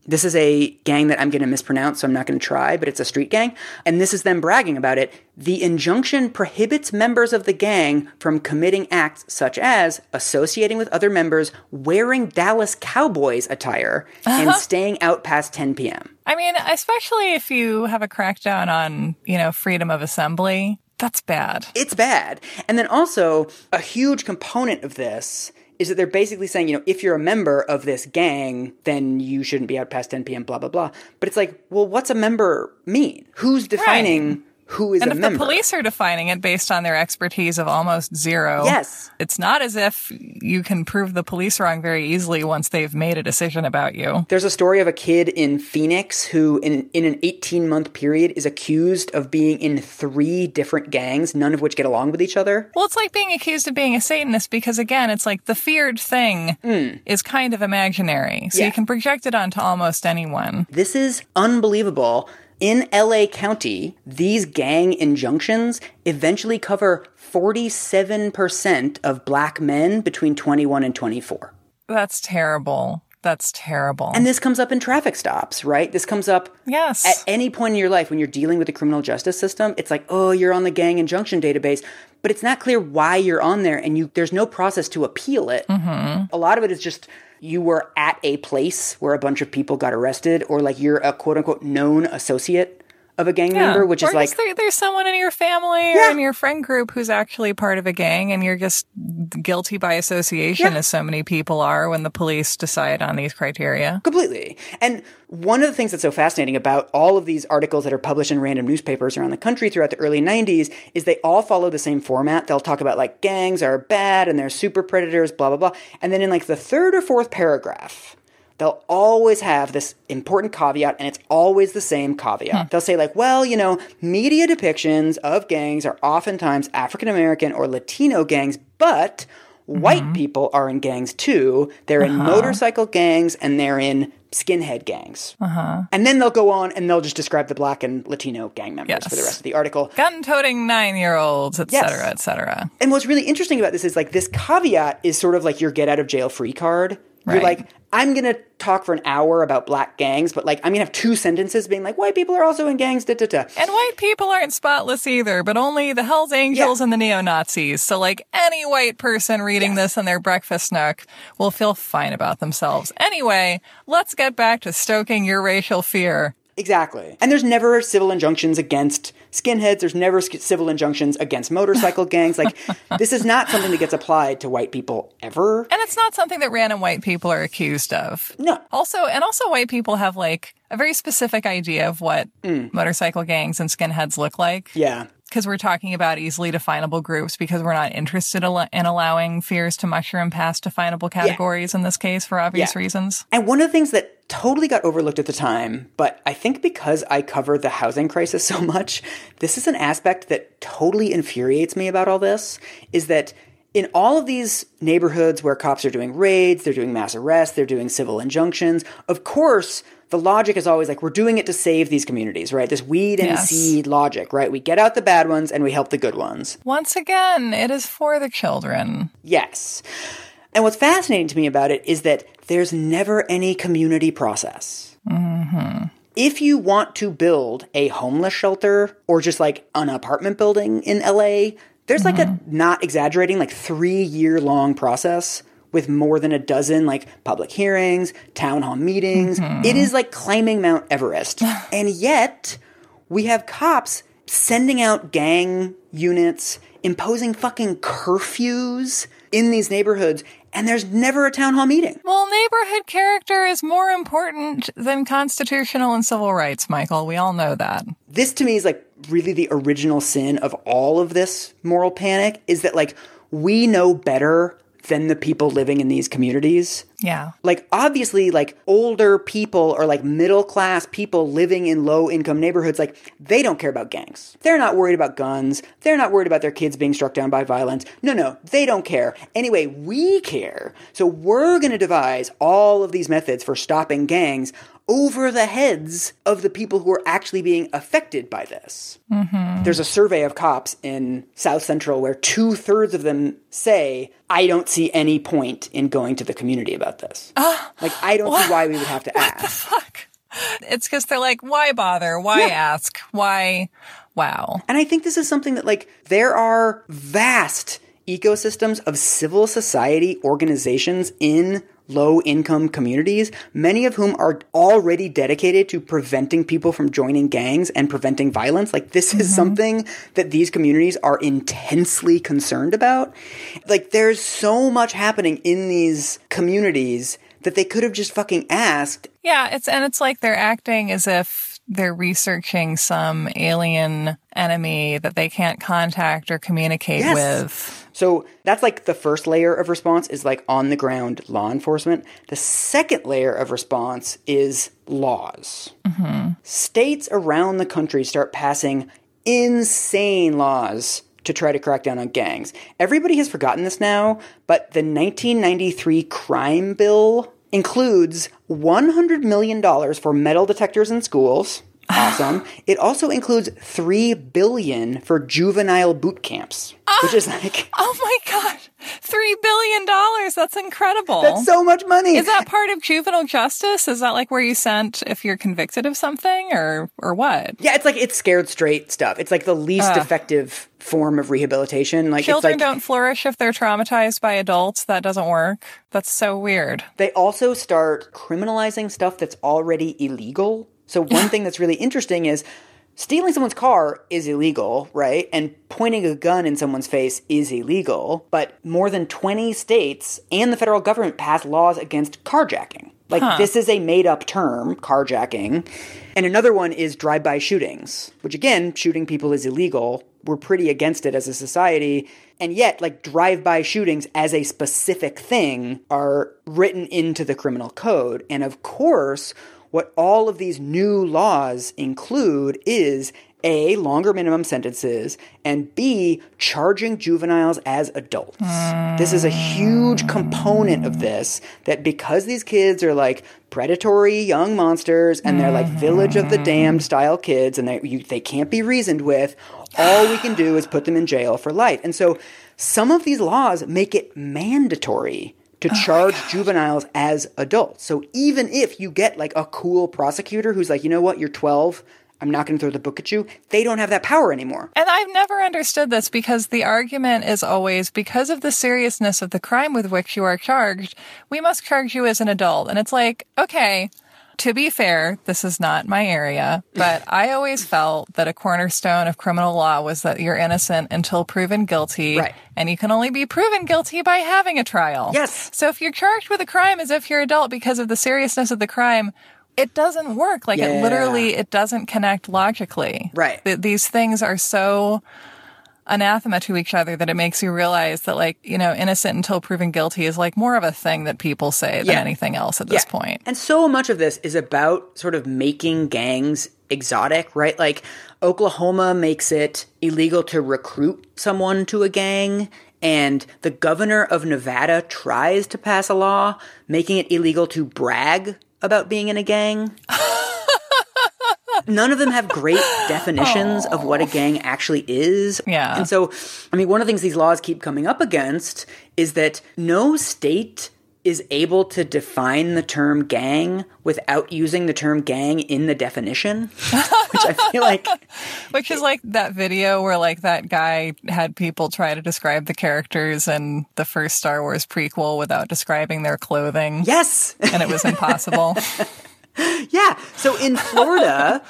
Speaker 2: This is a gang that I'm going to mispronounce, so I'm not going to try, but it's a street gang. And this is them bragging about it. The injunction prohibits members of the gang from committing acts such as associating with other members, wearing Dallas Cowboys attire, and uh-huh. staying out past 10 p.m.
Speaker 1: I mean, especially if you have a crackdown on, you know, freedom of assembly, that's bad.
Speaker 2: It's bad. And then also, a huge component of this is that they're basically saying, you know, if you're a member of this gang, then you shouldn't be out past 10 p.m., blah, blah, blah. But it's like, well, what's a member mean? Who's defining
Speaker 1: Right.
Speaker 2: Who is
Speaker 1: And
Speaker 2: a
Speaker 1: if
Speaker 2: member?
Speaker 1: the police are defining it based on their expertise of almost zero,
Speaker 2: Yes.
Speaker 1: it's not as if you can prove the police wrong very easily once they've made a decision about you.
Speaker 2: There's a story of a kid in Phoenix who, in, in an 18 month period, is accused of being in three different gangs, none of which get along with each other.
Speaker 1: Well, it's like being accused of being a Satanist because, again, it's like the feared thing hmm. is kind of imaginary. So.
Speaker 2: Yeah.
Speaker 1: you can project it onto almost anyone.
Speaker 2: This is unbelievable. In LA County, these gang injunctions eventually cover 47% of black men between 21 and 24.
Speaker 1: That's terrible. That's terrible.
Speaker 2: And this comes up in traffic stops, right? This comes up
Speaker 1: yes.
Speaker 2: at any point in your life when you're dealing with the criminal justice system. It's like, oh, you're on the gang injunction database, but it's not clear why you're on there, and you there's no process to appeal it. Mm-hmm. A lot of it is just you were at a place where a bunch of people got arrested, or like you're a quote unquote known associate of a gang
Speaker 1: Yeah.
Speaker 2: member, which
Speaker 1: or
Speaker 2: is like
Speaker 1: there, there's someone in your family or
Speaker 2: Yeah.
Speaker 1: in your friend group who's actually part of a gang and you're just guilty by association
Speaker 2: Yeah.
Speaker 1: as so many people are when the police decide on these criteria.
Speaker 2: Completely. And one of the things that's so fascinating about all of these articles that are published in random newspapers around the country throughout the early 90s is they all follow the same format. They'll talk about like gangs are bad and they're super predators, blah, blah, blah. And then in like the third or fourth paragraph, they'll always have this important caveat, and it's always the same caveat. Hmm. They'll say, like, well, you know, media depictions of gangs are oftentimes African American or Latino gangs, but white mm-hmm. people are in gangs too. They're in uh-huh. motorcycle gangs and they're in skinhead gangs. Uh-huh. And then they'll go on and they'll just describe the black and Latino gang members for the rest of the article.
Speaker 1: Gun toting nine year olds, et
Speaker 2: Yes.
Speaker 1: cetera, et cetera.
Speaker 2: And what's really interesting about this is like this caveat is sort of like your get out of jail free card. You're like, I'm gonna talk for an hour about black gangs, but like I'm gonna have two sentences being like, white people are also in gangs, da da da.
Speaker 1: And white people aren't spotless either, but only the Hells Angels
Speaker 2: Yeah.
Speaker 1: and the neo Nazis. So, like, any white person reading this in their breakfast nook will feel fine about themselves. Anyway, let's get back to stoking your racial fear.
Speaker 2: Exactly. And there's never civil injunctions against skinheads. There's never civil injunctions against motorcycle (laughs) gangs. Like, this is not something that gets applied to white people ever.
Speaker 1: And it's not something that random white people are accused of.
Speaker 2: No.
Speaker 1: Also, and also white people have like a very specific idea of what mm. motorcycle gangs and skinheads look like.
Speaker 2: Yeah.
Speaker 1: Because we're talking about easily definable groups because we're not interested in allowing fears to mushroom past definable categories in this case for obvious
Speaker 2: Yeah.
Speaker 1: reasons.
Speaker 2: And one of the things that totally got overlooked at the time, but I think because I cover the housing crisis (laughs) so much, this is an aspect that totally infuriates me about all this is that in all of these neighborhoods where cops are doing raids, they're doing mass arrests, they're doing civil injunctions, of course, the logic is always like we're doing it to save these communities, right? This weed and
Speaker 1: Yes.
Speaker 2: seed logic, right? We get out the bad ones and we help the good ones.
Speaker 1: Once again, it is for the children.
Speaker 2: Yes. And what's fascinating to me about it is that there's never any community process. Mm-hmm. If you want to build a homeless shelter or just like an apartment building in LA, there's like a mm-hmm. not exaggerating, like three year long process with more than a dozen like public hearings, town hall meetings. Mm-hmm. It is like climbing Mount Everest. (sighs) and yet, we have cops sending out gang units, imposing fucking curfews in these neighborhoods, and there's never a town hall meeting.
Speaker 1: Well, neighborhood character is more important than constitutional and civil rights, Michael. We all know that.
Speaker 2: This to me is like really the original sin of all of this moral panic is that like we know better than the people living in these communities.
Speaker 1: Yeah.
Speaker 2: Like obviously like older people or like middle class people living in low income neighborhoods like they don't care about gangs. They're not worried about guns. They're not worried about their kids being struck down by violence. No, no, they don't care. Anyway, we care. So we're going to devise all of these methods for stopping gangs over the heads of the people who are actually being affected by this. Mm-hmm. There's a survey of cops in South Central where two thirds of them say, I don't see any point in going to the community about this. Ah, like, I don't see why we would have to ask.
Speaker 1: The Fuck. It's because they're like, why bother? Why
Speaker 2: Yeah.
Speaker 1: ask? Why? Wow.
Speaker 2: And I think this is something that, like, there are vast ecosystems of civil society organizations in low income communities, many of whom are already dedicated to preventing people from joining gangs and preventing violence. Like, this is mm-hmm. something that these communities are intensely concerned about. Like, there's so much happening in these communities that they could have just fucking asked
Speaker 1: Yeah, it's and it's like they're acting as if they're researching some alien enemy that they can't contact or communicate
Speaker 2: Yes.
Speaker 1: with.
Speaker 2: So that's like the first layer of response is like on the ground law enforcement. The second layer of response is laws. Mm-hmm. States around the country start passing insane laws to try to crack down on gangs. Everybody has forgotten this now, but the 1993 crime bill includes $100 million for metal detectors in schools. Awesome. it also includes 3 billion for juvenile boot camps, ah, which is like (laughs)
Speaker 1: Oh my god. Three billion dollars. That's incredible.
Speaker 2: that's so much money.
Speaker 1: Is that part of juvenile justice? Is that like where you sent if you're convicted of something or or what?
Speaker 2: yeah, it's like it's scared straight stuff. It's like the least
Speaker 1: Ugh.
Speaker 2: effective form of rehabilitation. Like
Speaker 1: Children
Speaker 2: it's like
Speaker 1: don't flourish if they're traumatized by adults. That doesn't work. That's so weird.
Speaker 2: They also start criminalizing stuff that's already illegal. So (laughs) one thing that's really interesting is stealing someone's car is illegal, right? And pointing a gun in someone's face is illegal. But more than 20 states and the federal government passed laws against carjacking. Like this is a made up term, carjacking. And another one is drive-by shootings, which again, shooting people is illegal. We're pretty against it as a society. And yet, like drive-by shootings as a specific thing are written into the criminal code. And of course, what all of these new laws include is A, longer minimum sentences, and B, charging juveniles as adults. This is a huge component of this that because these kids are like predatory young monsters and they're like village of the mm-hmm. damned style kids and they, you, they can't be reasoned with, all we can do is put them in jail for life. And so some of these laws make it mandatory to oh charge juveniles as adults. So even if you get like a cool prosecutor who's like, you know what, you're 12, I'm not going to throw the book at you, they don't have that power anymore.
Speaker 1: And I've never understood this because the argument is always because of the seriousness of the crime with which you are charged, we must charge you as an adult. And it's like, okay, to be fair, this is not my area, but (laughs) I always felt that a cornerstone of criminal law was that you're innocent until proven guilty.
Speaker 2: Right.
Speaker 1: And you can only be proven guilty by having a trial.
Speaker 2: Yes.
Speaker 1: So if you're charged with a crime as if you're adult because of the seriousness of the crime, it doesn't work. Like
Speaker 2: Yeah.
Speaker 1: it literally, it doesn't connect logically.
Speaker 2: Right.
Speaker 1: Th- these things are so anathema to each other that it makes you realize that like, you know, innocent until proven guilty is like more of a thing that people say than
Speaker 2: Yeah.
Speaker 1: anything else at this
Speaker 2: Yeah.
Speaker 1: point.
Speaker 2: And so much of this is about sort of making gangs exotic, right? Like Oklahoma makes it illegal to recruit someone to a gang. And the governor of Nevada tries to pass a law making it illegal to brag about being in a gang. (laughs) None of them have great (laughs) definitions of what a oh. gang actually is.
Speaker 1: Yeah.
Speaker 2: And so, I mean, one of the things these laws keep coming up against is that no state is able to define the term gang without using the term gang in the definition, which I feel like (laughs)
Speaker 1: Which is like that video where like that guy had people try to describe the characters in the first Star Wars prequel without describing their clothing.
Speaker 2: yes,
Speaker 1: And it was impossible. (laughs) (laughs)
Speaker 2: yeah. So in Florida,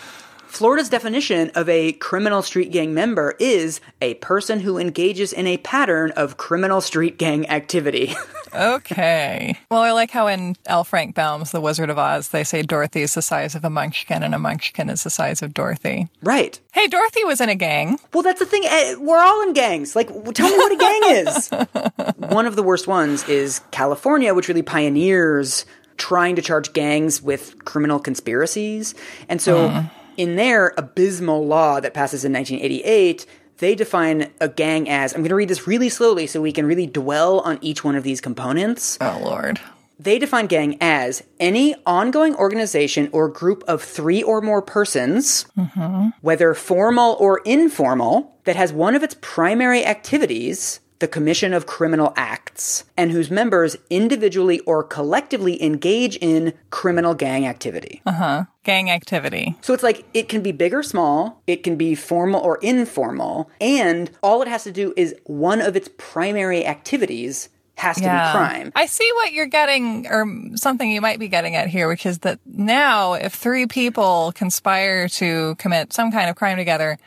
Speaker 2: Florida's definition of a criminal street gang member is a person who engages in a pattern of criminal street gang activity. (laughs)
Speaker 1: okay. Well, I like how in L. Frank Baum's The Wizard of Oz, they say Dorothy is the size of a munchkin and a munchkin is the size of Dorothy.
Speaker 2: right.
Speaker 1: Hey, Dorothy was in a gang.
Speaker 2: Well, that's the thing. eh, We're all in gangs. Like, tell me what a gang is. (laughs) One of the worst ones is California, which really pioneers trying to charge gangs with criminal conspiracies. And so, hmm. in their abysmal law that passes in 1988, they define a gang as I'm going to read this really slowly so we can really dwell on each one of these components.
Speaker 1: Oh, Lord.
Speaker 2: They define gang as any ongoing organization or group of three or more persons, mm-hmm. whether formal or informal, that has one of its primary activities the commission of criminal acts, and whose members individually or collectively engage in criminal gang activity.
Speaker 1: Uh huh. Gang activity.
Speaker 2: So it's like it can be big or small, it can be formal or informal, and all it has to do is one of its primary activities has to be crime.
Speaker 1: I see what you're getting, or something you might be getting at here, which is that now if three people conspire to commit some kind of crime together,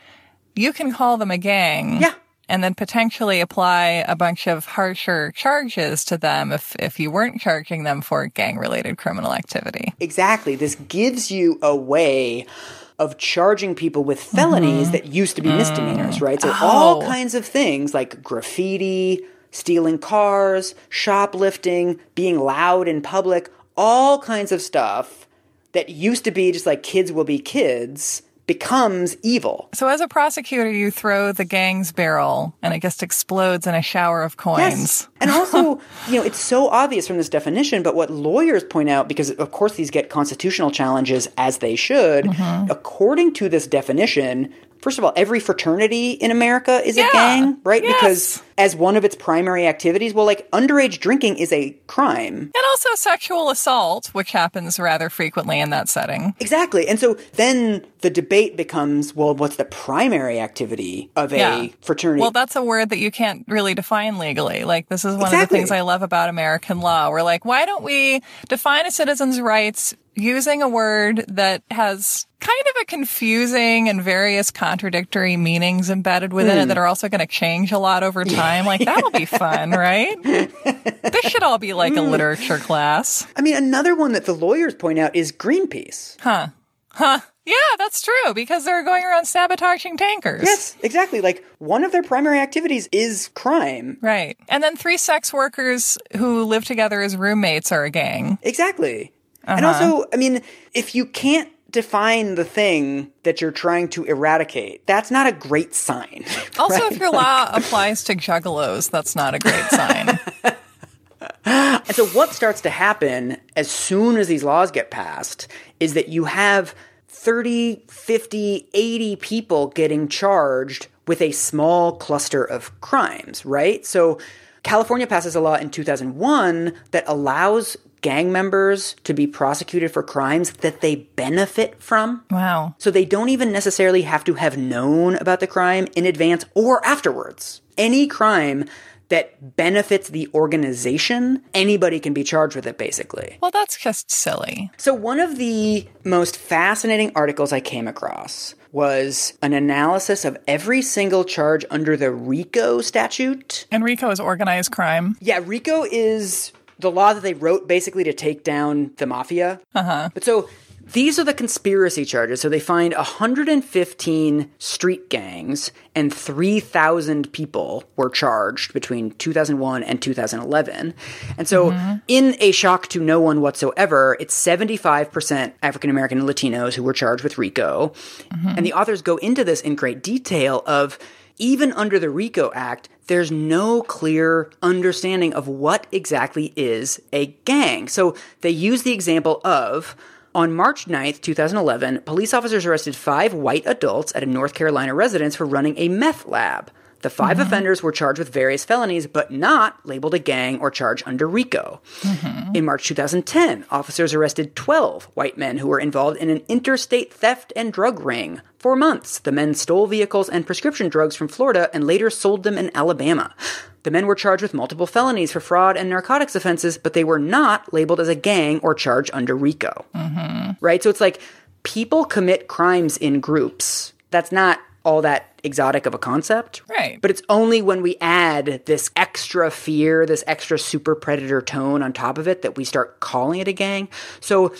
Speaker 1: you can call them a gang.
Speaker 2: Yeah.
Speaker 1: And then potentially apply a bunch of harsher charges to them if, if you weren't charging them for gang related criminal activity.
Speaker 2: Exactly. This gives you a way of charging people with felonies mm-hmm. that used to be mm. misdemeanors, right? So all
Speaker 1: Oh.
Speaker 2: kinds of things like graffiti, stealing cars, shoplifting, being loud in public, all kinds of stuff that used to be just like kids will be kids becomes evil.
Speaker 1: So as a prosecutor, you throw the gang's barrel and it just explodes in a shower of coins. Yes.
Speaker 2: And also, you know, it's so obvious from this definition, but what lawyers point out, because of course these get constitutional challenges as they should,
Speaker 1: Mm-hmm.
Speaker 2: according to this definition, first of all, every fraternity in America is
Speaker 1: Yeah.
Speaker 2: a gang, right?
Speaker 1: Yes.
Speaker 2: Because as one of its primary activities, well, like underage drinking is a crime.
Speaker 1: And also sexual assault, which happens rather frequently in that setting.
Speaker 2: Exactly. And so then the debate becomes, well, what's the primary activity of a
Speaker 1: Yeah.
Speaker 2: fraternity?
Speaker 1: Well, that's a word that you can't really define legally. Like, this is one of the things I love about American law. We're like, why don't we define a citizen's rights using a word that has kind of a confusing and various contradictory meanings embedded within
Speaker 2: Hmm.
Speaker 1: it that are also going to change a lot over time? Like, that'll be (laughs) fun, right? this should all be like a
Speaker 2: Hmm.
Speaker 1: literature class.
Speaker 2: I mean, another one that the lawyers point out is Greenpeace.
Speaker 1: Huh. Huh. Yeah, that's true because they're going around sabotaging tankers.
Speaker 2: Yes, exactly. Like one of their primary activities is crime.
Speaker 1: Right. And then three sex workers who live together as roommates are a gang.
Speaker 2: Exactly. And uh-huh. also, I mean, if you can't define the thing that you're trying to eradicate, that's not a great sign. (laughs)
Speaker 1: Also, if your law applies to juggalos, that's not a great sign. (laughs)
Speaker 2: And so, what starts to happen as soon as these laws get passed is that you have 30, 50, 80 people getting charged with a small cluster of crimes, right? So, California passes a law in 2001 that allows gang members to be prosecuted for crimes that they benefit from.
Speaker 1: wow.
Speaker 2: So they don't even necessarily have to have known about the crime in advance or afterwards. Any crime that benefits the organization, anybody can be charged with it basically.
Speaker 1: Well, that's just silly.
Speaker 2: So one of the most fascinating articles I came across was an analysis of every single charge under the RICO statute.
Speaker 1: And RICO is organized crime.
Speaker 2: Yeah, RICO is the law that they wrote basically to take down the mafia. Uh-huh. But so these are the conspiracy charges. So they find 115 street gangs and 3,000 people were charged between 2001 and 2011. And so mm-hmm. in a shock to no one whatsoever, it's 75% African American and Latinos who were charged with RICO. Mm-hmm. And the authors go into this in great detail of even under the RICO Act, there's no clear understanding of what exactly is a gang. So they use the example of on March 9th, 2011, police officers arrested five white adults at a North Carolina residence for running a meth lab. The 5 mm-hmm. offenders were charged with various felonies, but not labeled a gang or charged under RICO. Mm-hmm. In March 2010, officers arrested 12 white men who were involved in an interstate theft and drug ring. For months, the men stole vehicles and prescription drugs from Florida and later sold them in Alabama. The men were charged with multiple felonies for fraud and narcotics offenses, but they were not labeled as a gang or charged under RICO. Mm-hmm. Right? So it's like people commit crimes in groups. That's not all that exotic of a concept.
Speaker 1: Right.
Speaker 2: But it's only when we add this extra fear, this extra super predator tone on top of it that we start calling it a gang. So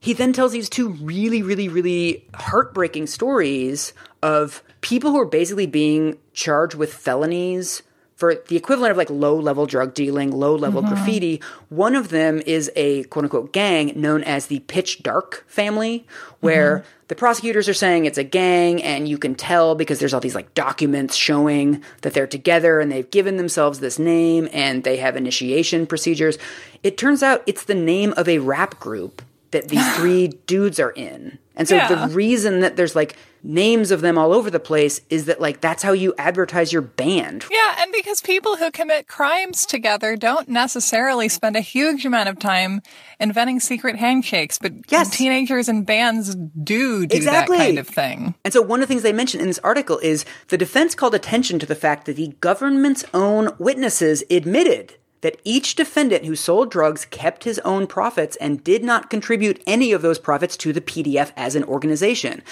Speaker 2: he then tells these two really, really, really heartbreaking stories of people who are basically being charged with felonies for the equivalent of like low level drug dealing, low level mm-hmm. graffiti. One of them is a quote unquote gang known as the Pitch Dark family, where mm-hmm. the prosecutors are saying it's a gang and you can tell because there's all these like documents showing that they're together and they've given themselves this name and they have initiation procedures. It turns out it's the name of a rap group that these (sighs) three dudes are in. And so
Speaker 1: Yeah.
Speaker 2: the reason that there's like names of them all over the place is that like that's how you advertise your band.
Speaker 1: Yeah, and because people who commit crimes together don't necessarily spend a huge amount of time inventing secret handshakes, but
Speaker 2: Yes.
Speaker 1: teenagers and bands do do
Speaker 2: Exactly.
Speaker 1: that kind of thing.
Speaker 2: And so one of the things they mentioned in this article is the defense called attention to the fact that the government's own witnesses admitted that each defendant who sold drugs kept his own profits and did not contribute any of those profits to the PDF as an organization.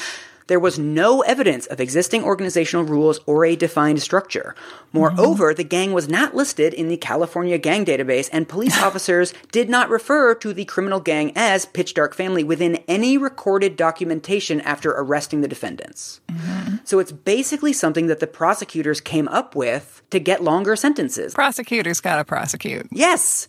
Speaker 2: There was no evidence of existing organizational rules or a defined structure. Moreover, the gang was not listed in the California gang database, and police (laughs) officers did not refer to the criminal gang as Pitch Dark Family within any recorded documentation after arresting the defendants. Mm-hmm. So it's basically something that the prosecutors came up with to get longer sentences.
Speaker 1: Prosecutors gotta prosecute.
Speaker 2: Yes.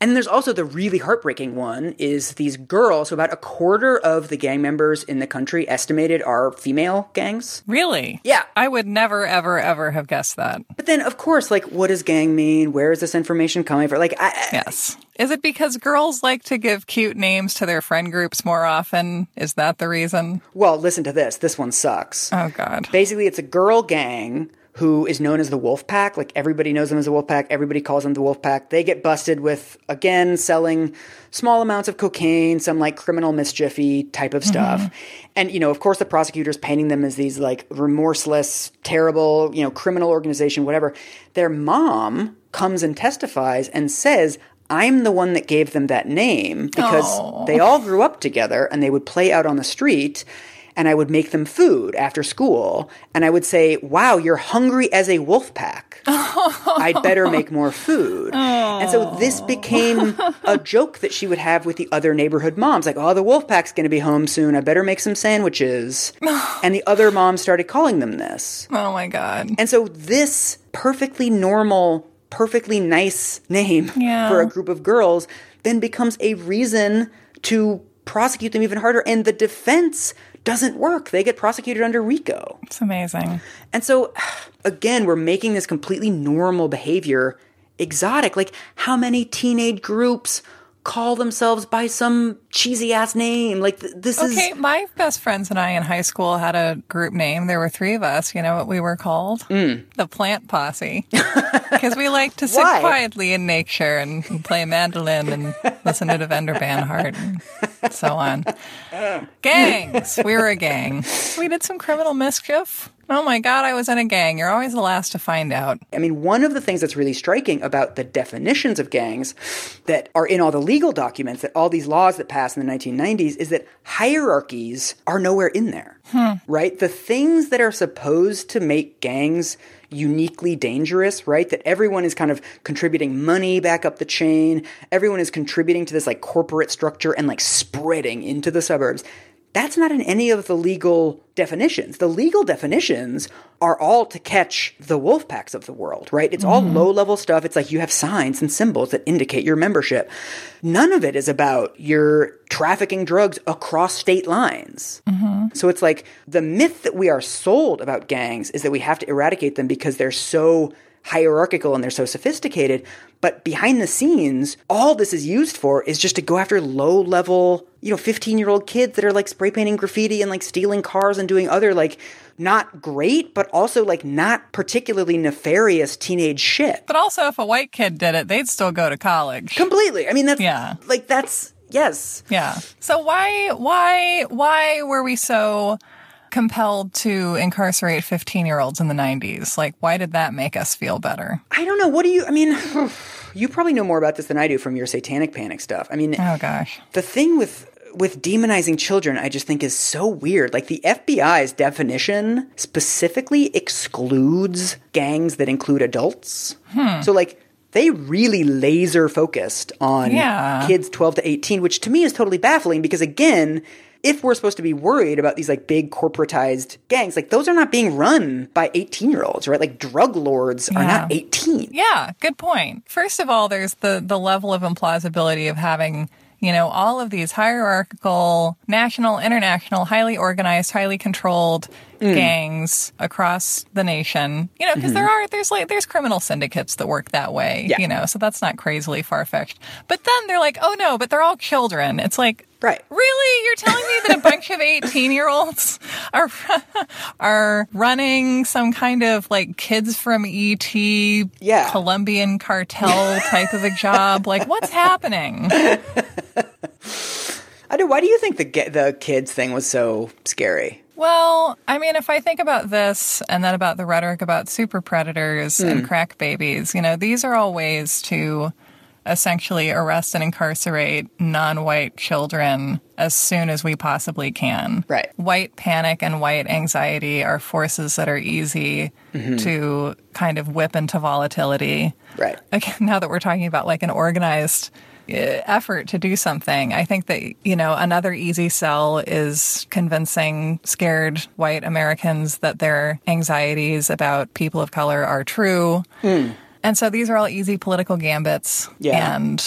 Speaker 2: And there's also the really heartbreaking one is these girls, so about a quarter of the gang members in the country estimated are female gangs.
Speaker 1: Really?
Speaker 2: Yeah.
Speaker 1: I would never, ever, ever have guessed that.
Speaker 2: But then of course, like what does gang mean? Where is this information coming from? Like I, I-
Speaker 1: Yes. Is it because girls like to give cute names to their friend groups more often? Is that the reason?
Speaker 2: well, listen to this. This one sucks.
Speaker 1: Oh, God.
Speaker 2: Basically, it's a girl gang who is known as the Wolf Pack. Like everybody knows them as the Wolf Pack. Everybody calls them the Wolf Pack. They get busted with again selling small amounts of cocaine, some like criminal mischiefy type of stuff. Mm-hmm. And you know, of course, the prosecutors painting them as these like remorseless, terrible, you know, criminal organization, whatever. Their mom comes and testifies and says. I'm the one that gave them that name because
Speaker 1: Aw.
Speaker 2: they all grew up together and they would play out on the street and I would make them food after school. And I would say, Wow, you're hungry as a wolf pack. (laughs) I'd better make more food. And so this became a (laughs) joke that she would have with the other neighborhood moms. Like, oh, the wolf pack's going to be home soon. I better make some sandwiches. (laughs) and the other moms started calling them this.
Speaker 1: Oh, my God.
Speaker 2: And so this perfectly normal, perfectly nice name
Speaker 1: Yeah.
Speaker 2: for a group of girls then becomes a reason to prosecute them even harder. And the defense doesn't work. They get prosecuted under RICO.
Speaker 1: It's amazing.
Speaker 2: And so, again, we're making this completely normal behavior exotic. Like, how many teenage groups call themselves by some cheesy ass name? Like, th- this
Speaker 1: Okay,
Speaker 2: is. Okay.
Speaker 1: My best friends and I in high school had a group name. There were three of us. You know what we were called? Hmm. The Plant Posse. (laughs) Because we like to sit quietly in nature and play mandolin and listen to Devendra Banhart and so on. Gangs. We were a gang. We did some criminal mischief. Oh my God, I was in a gang. You're always the last to find out.
Speaker 2: I mean, one of the things that's really striking about the definitions of gangs that are in all the legal documents, that all these laws that passed in the 1990s, is that hierarchies are nowhere in there. Hmm. Right? The things that are supposed to make gangs uniquely dangerous, right? That everyone is kind of contributing money back up the chain, everyone is contributing to this like corporate structure and like spreading into the suburbs. That's not in any of the legal definitions. The legal definitions are all to catch the wolf packs of the world, right? It's all mm-hmm. low level stuff. It's like you have signs and symbols that indicate your membership. None of it is about your trafficking drugs across state lines. Mm-hmm. So it's like the myth that we are sold about gangs is that we have to eradicate them because they're so hierarchical and they're so sophisticated. But behind the scenes, all this is used for is just to go after low level, you know, 15 year old kids that are like spray painting graffiti and like stealing cars and doing other like not great, but also like not particularly nefarious teenage shit.
Speaker 1: But also, if a white kid did it, they'd still go to college.
Speaker 2: Completely. I mean, that's
Speaker 1: Yeah.
Speaker 2: like, that's, yes.
Speaker 1: Yeah. So why why why were we so compelled to incarcerate 15-year-olds in the 90s? Like why did that make us feel better?
Speaker 2: I don't know. What do you, I mean, (sighs) you probably know more about this than I do from your satanic panic stuff. I mean,
Speaker 1: Oh gosh.
Speaker 2: the thing with with demonizing children i just think is so weird like the fbi's definition specifically excludes gangs that include adults hmm. so like they really laser focused on
Speaker 1: Yeah.
Speaker 2: kids 12 to 18 which to me is totally baffling because again if we're supposed to be worried about these like big corporatized gangs like those are not being run by 18 year olds right like drug lords are not 18
Speaker 1: Yeah, good point. First of all, there's the the level of implausibility of having you know, all of these hierarchical, national, international, highly organized, highly controlled mm. gangs across the nation. You know, because mm-hmm. there are there's like there's criminal syndicates that work that way.
Speaker 2: Yeah.
Speaker 1: You know, so that's not crazily far fetched. But then they're like, oh no, but they're all children. It's like.
Speaker 2: Right.
Speaker 1: Really? You're telling me that a bunch of 18 year olds are (laughs) are running some kind of like kids from ET
Speaker 2: Yeah.
Speaker 1: Colombian cartel type of a job? Like what's happening?
Speaker 2: I do. Why do you think the the kids thing was so scary?
Speaker 1: Well, I mean, if I think about this and then about the rhetoric about super predators and hmm. crack babies, you know, these are all ways to essentially arrest and incarcerate non white children as soon as we possibly can.
Speaker 2: Right.
Speaker 1: White panic and white anxiety are forces that are easy to kind of whip into volatility.
Speaker 2: Right.
Speaker 1: Again, now that we're talking about like an organized uh, effort to do something, I think that, you know, another easy sell is convincing scared white Americans that their anxieties about people of color are true. And so these are all easy political gambits.
Speaker 2: Yeah.
Speaker 1: And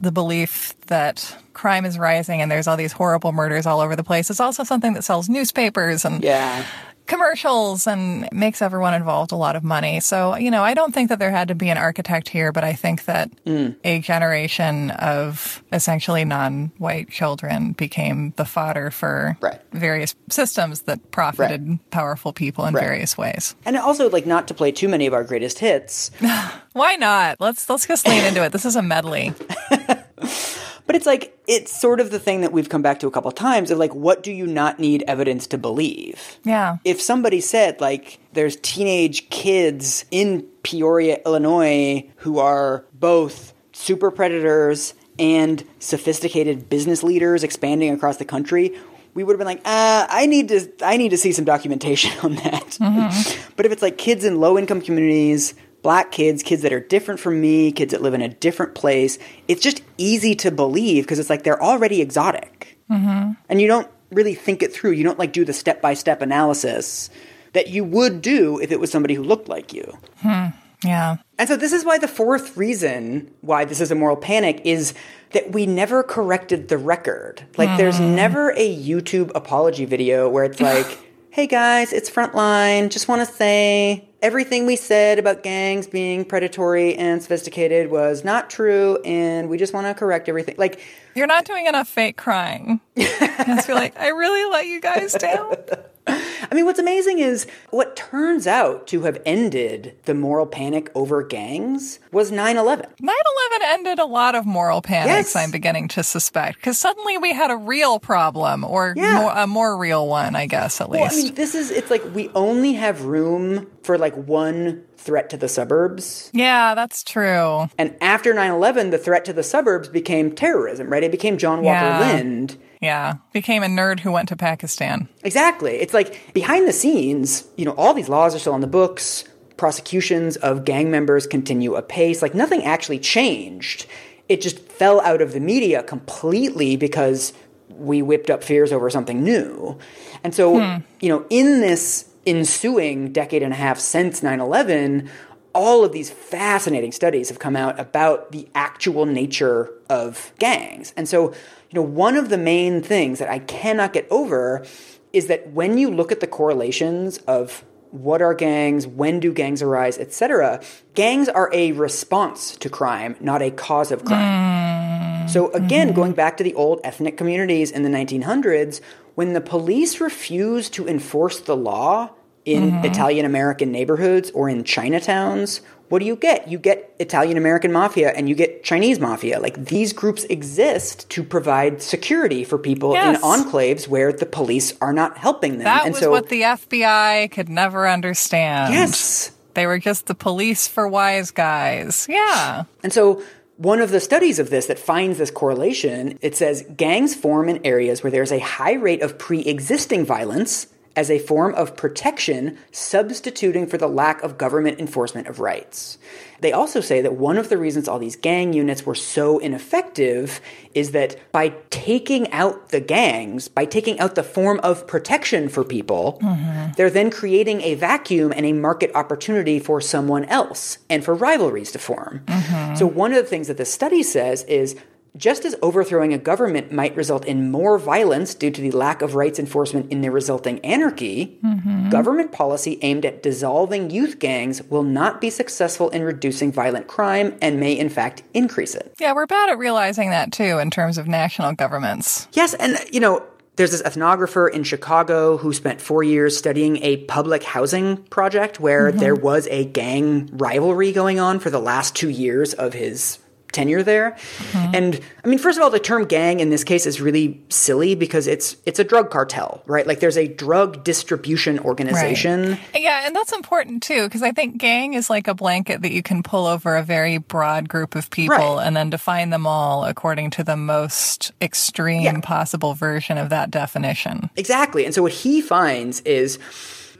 Speaker 1: the belief that crime is rising and there's all these horrible murders all over the place is also something that sells newspapers and
Speaker 2: Yeah.
Speaker 1: Commercials and makes everyone involved a lot of money. So, you know, I don't think that there had to be an architect here, but I think that mm. a generation of essentially non white children became the fodder for
Speaker 2: Right.
Speaker 1: various systems that profited powerful people in
Speaker 2: Right.
Speaker 1: various ways.
Speaker 2: And also, like, not to play too many of our greatest hits, (laughs)
Speaker 1: Why not? Let's let's just lean into it. This is a medley. (laughs)
Speaker 2: but it's like it's sort of the thing that we've come back to a couple of times of like, what do you not need evidence to believe?
Speaker 1: Yeah.
Speaker 2: if somebody said like there's teenage kids in Peoria, Illinois who are both super predators and sophisticated business leaders expanding across the country, we would have been like, uh, I need to I need to see some documentation (laughs) on that. but if it's like kids in low income communities, black kids, kids that are different from me, kids that live in a different place, it's just easy to believe because it's like they're already exotic mm-hmm. and you don't really think it through. You don't like do the step by step analysis that you would do if it was somebody who looked like you. Hmm.
Speaker 1: Yeah.
Speaker 2: And so this is why the fourth reason why this is a moral panic is that we never corrected the record. Like there's hmm. never a YouTube apology video where it's like, (laughs) "Hey guys, it's Frontline. Just want to say everything we said about gangs being predatory and sophisticated was not true and we just want to correct everything." Like
Speaker 1: You're not doing enough fake crying. (laughs) I feel like I really let you guys down. (laughs)
Speaker 2: I mean, what's amazing is what turns out to have ended the moral panic over gangs was 9 11.
Speaker 1: 9 11 ended a lot of moral panics,
Speaker 2: Yes.
Speaker 1: I'm beginning to suspect. Because suddenly we had a real problem, or
Speaker 2: Yeah.
Speaker 1: more, a more real one, I guess, at
Speaker 2: Well, I mean, this is, it's like we only have room for like one threat to the suburbs.
Speaker 1: yeah, that's true.
Speaker 2: And after 9 11, the threat to the suburbs became terrorism, right? It became John Walker
Speaker 1: Yeah.
Speaker 2: Lindh.
Speaker 1: Yeah. Became a nerd who went to Pakistan.
Speaker 2: Exactly. It's like behind the scenes, you know, all these laws are still on the books. Prosecutions of gang members continue apace. Like nothing actually changed. It just fell out of the media completely because we whipped up fears over something new. And so, hmm. you know, in this ensuing decade and a half since 9 11, all of these fascinating studies have come out about the actual nature of gangs. And so, you know, one of the main things that I cannot get over is that when you look at the correlations of what are gangs, when do gangs arise, etc., gangs are a response to crime, not a cause of crime. Mm. So again, mm-hmm. going back to the old ethnic communities in the 1900s, when the police refuse to enforce the law in mm-hmm. Italian American neighborhoods or in Chinatowns, what do you get? You get Italian American mafia and you get Chinese mafia. Like these groups exist to provide security for people
Speaker 1: Yes.
Speaker 2: in enclaves where the police are not helping them.
Speaker 1: That
Speaker 2: and
Speaker 1: was
Speaker 2: so,
Speaker 1: what the FBI could never understand.
Speaker 2: yes.
Speaker 1: They were just the police for wise guys. Yeah.
Speaker 2: And so one of the studies of this that finds this correlation, it says gangs form in areas where there's a high rate of pre-existing violence as a form of protection substituting for the lack of government enforcement of rights. They also say that one of the reasons all these gang units were so ineffective is that by taking out the gangs, by taking out the form of protection for people, mm-hmm. they're then creating a vacuum and a market opportunity for someone else and for rivalries to form. Mm-hmm. So, one of the things that the study says is just as overthrowing a government might result in more violence due to the lack of rights enforcement in the resulting anarchy, mm-hmm. government policy aimed at dissolving youth gangs will not be successful in reducing violent crime and may, in fact, increase it.
Speaker 1: Yeah, we're bad at realizing that too in terms of national governments.
Speaker 2: Yes, and, you know, there's this ethnographer in Chicago who spent four years studying a public housing project where mm-hmm. there was a gang rivalry going on for the last two years of his tenure there. Mm-hmm. And I mean, first of all, the term gang in this case is really silly because it's it's a drug cartel, right? Like there's a drug distribution organization.
Speaker 1: Yeah, and that's important too, because I think gang is like a blanket that you can pull over a very broad group of people
Speaker 2: Right.
Speaker 1: and then define them all according to the most extreme
Speaker 2: Yeah.
Speaker 1: possible version of that definition.
Speaker 2: Exactly. And so what he finds is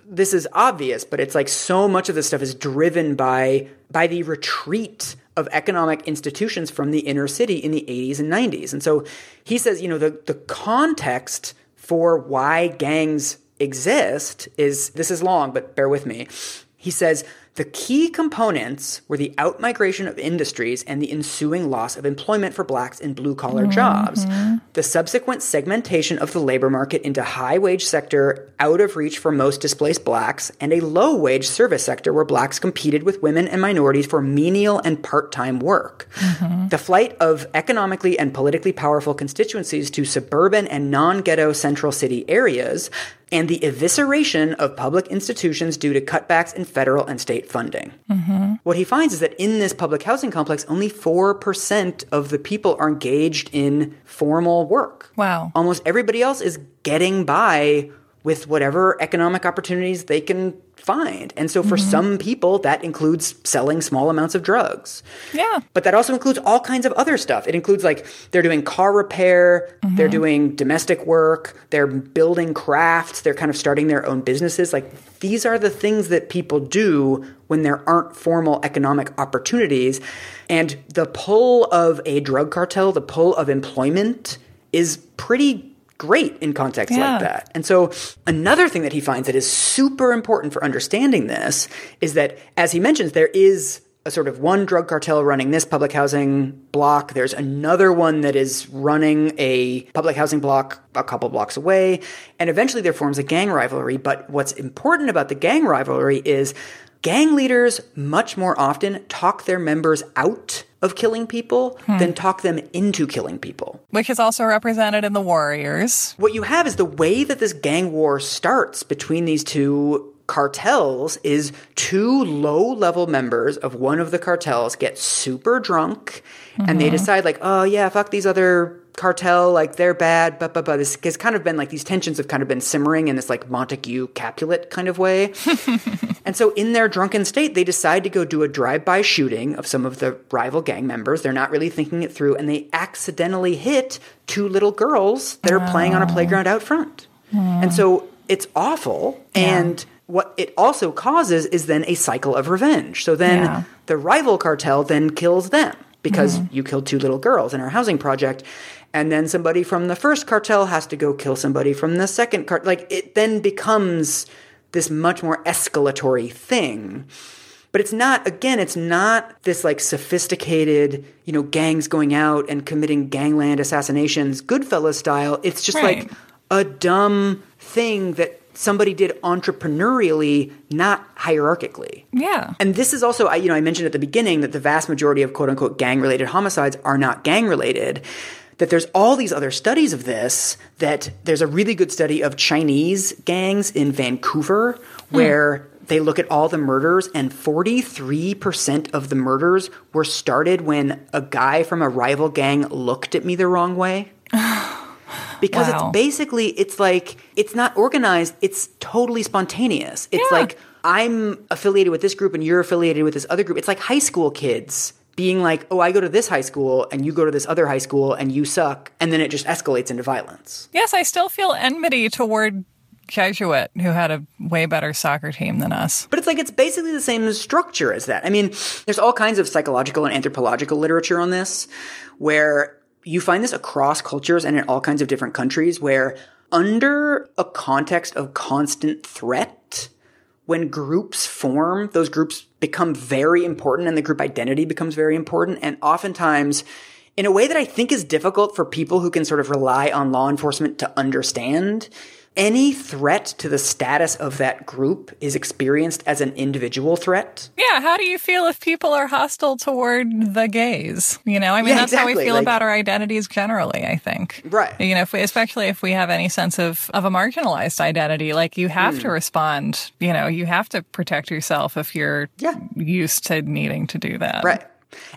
Speaker 2: this is obvious, but it's like so much of this stuff is driven by by the retreat of economic institutions from the inner city in the 80s and 90s. And so he says, you know, the the context for why gangs exist is this is long, but bear with me. He says the key components were the outmigration of industries and the ensuing loss of employment for blacks in blue collar mm-hmm. jobs. The subsequent segmentation of the labor market into high wage sector out of reach for most displaced blacks and a low wage service sector where blacks competed with women and minorities for menial and part time work. Mm-hmm. The flight of economically and politically powerful constituencies to suburban and non ghetto central city areas and the evisceration of public institutions due to cutbacks in federal and state funding. Mm-hmm. What he finds is that in this public housing complex, only 4% of the people are engaged in formal work.
Speaker 1: Wow.
Speaker 2: Almost everybody else is getting by with whatever economic opportunities they can find. And so for mm-hmm. some people, that includes selling small amounts of drugs.
Speaker 1: Yeah.
Speaker 2: But that also includes all kinds of other stuff. It includes like they're doing car repair, mm-hmm. they're doing domestic work, they're building crafts, they're kind of starting their own businesses. Like these are the things that people do when there aren't formal economic opportunities. And the pull of a drug cartel, the pull of employment is pretty great in contexts
Speaker 1: Yeah.
Speaker 2: like that. And so another thing that he finds that is super important for understanding this is that as he mentions there is a sort of one drug cartel running this public housing block. There's another one that is running a public housing block a couple blocks away. And eventually there forms a gang rivalry. But what's important about the gang rivalry is gang leaders much more often talk their members out of killing people hmm. than talk them into killing people.
Speaker 1: Which is also represented in the Warriors.
Speaker 2: What you have is the way that this gang war starts between these two cartels is two low level members of one of the cartels get super drunk and they mm-hmm. decide like oh yeah fuck these other cartel like they're bad but but but this has kind of been like these tensions have kind of been simmering in this like montague capulet kind of way. (laughs) And so in their drunken state they decide to go do a drive-by shooting of some of the rival gang members. They're not really thinking it through and they accidentally hit two little girls that are playing on a playground out front. Hmm. And so it's awful and what it also causes is then a cycle of revenge. So then
Speaker 1: Yeah.
Speaker 2: the rival cartel then kills them because mm-hmm. you killed two little girls in our housing project and then somebody from the first cartel has to go kill somebody from the second cartel. like it then becomes this much more escalatory thing but it's not again it's not this like sophisticated you know gangs going out and committing gangland assassinations goodfellas style it's just
Speaker 1: Right.
Speaker 2: like a dumb thing that somebody did entrepreneurially not hierarchically
Speaker 1: Yeah.
Speaker 2: and this is also, I- you know, I mentioned at the beginning that the vast majority of quote unquote gang related homicides are not gang related. That there's all these other studies of this, that there's a really good study of Chinese gangs in Vancouver hmm. where they look at all the murders and 43% of the murders were started when a guy from a rival gang looked at me the wrong way (sighs) because
Speaker 1: Wow.
Speaker 2: it's basically it's like it's not organized it's totally spontaneous it's
Speaker 1: Yeah.
Speaker 2: like i'm affiliated with this group and you're affiliated with this other group it's like high school kids being like oh i go to this high school and you go to this other high school and you suck and then it just escalates into violence
Speaker 1: Yes, I still feel enmity toward Jesuit, who had a way better soccer team than us.
Speaker 2: but it's like it's basically the same structure as that i mean there's all kinds of psychological and anthropological literature on this where you find this across cultures and in all kinds of different countries where under a context of constant threat when groups form, those groups become very important and the group identity becomes very important. And oftentimes, in a way that I think is difficult for people who can sort of rely on law enforcement to understand. Any threat to the status of that group is experienced as an individual threat.
Speaker 1: Yeah, how do you feel if people are hostile toward the gays? You know, I mean,
Speaker 2: Yeah,
Speaker 1: that's how we feel
Speaker 2: like-
Speaker 1: about our identities generally, I think.
Speaker 2: Right.
Speaker 1: You know, if we, especially if we have any sense of, of a marginalized identity, like you have
Speaker 2: Hmm.
Speaker 1: to respond, you know, you have to protect yourself if you're
Speaker 2: Yeah.
Speaker 1: used to needing to do that.
Speaker 2: Right.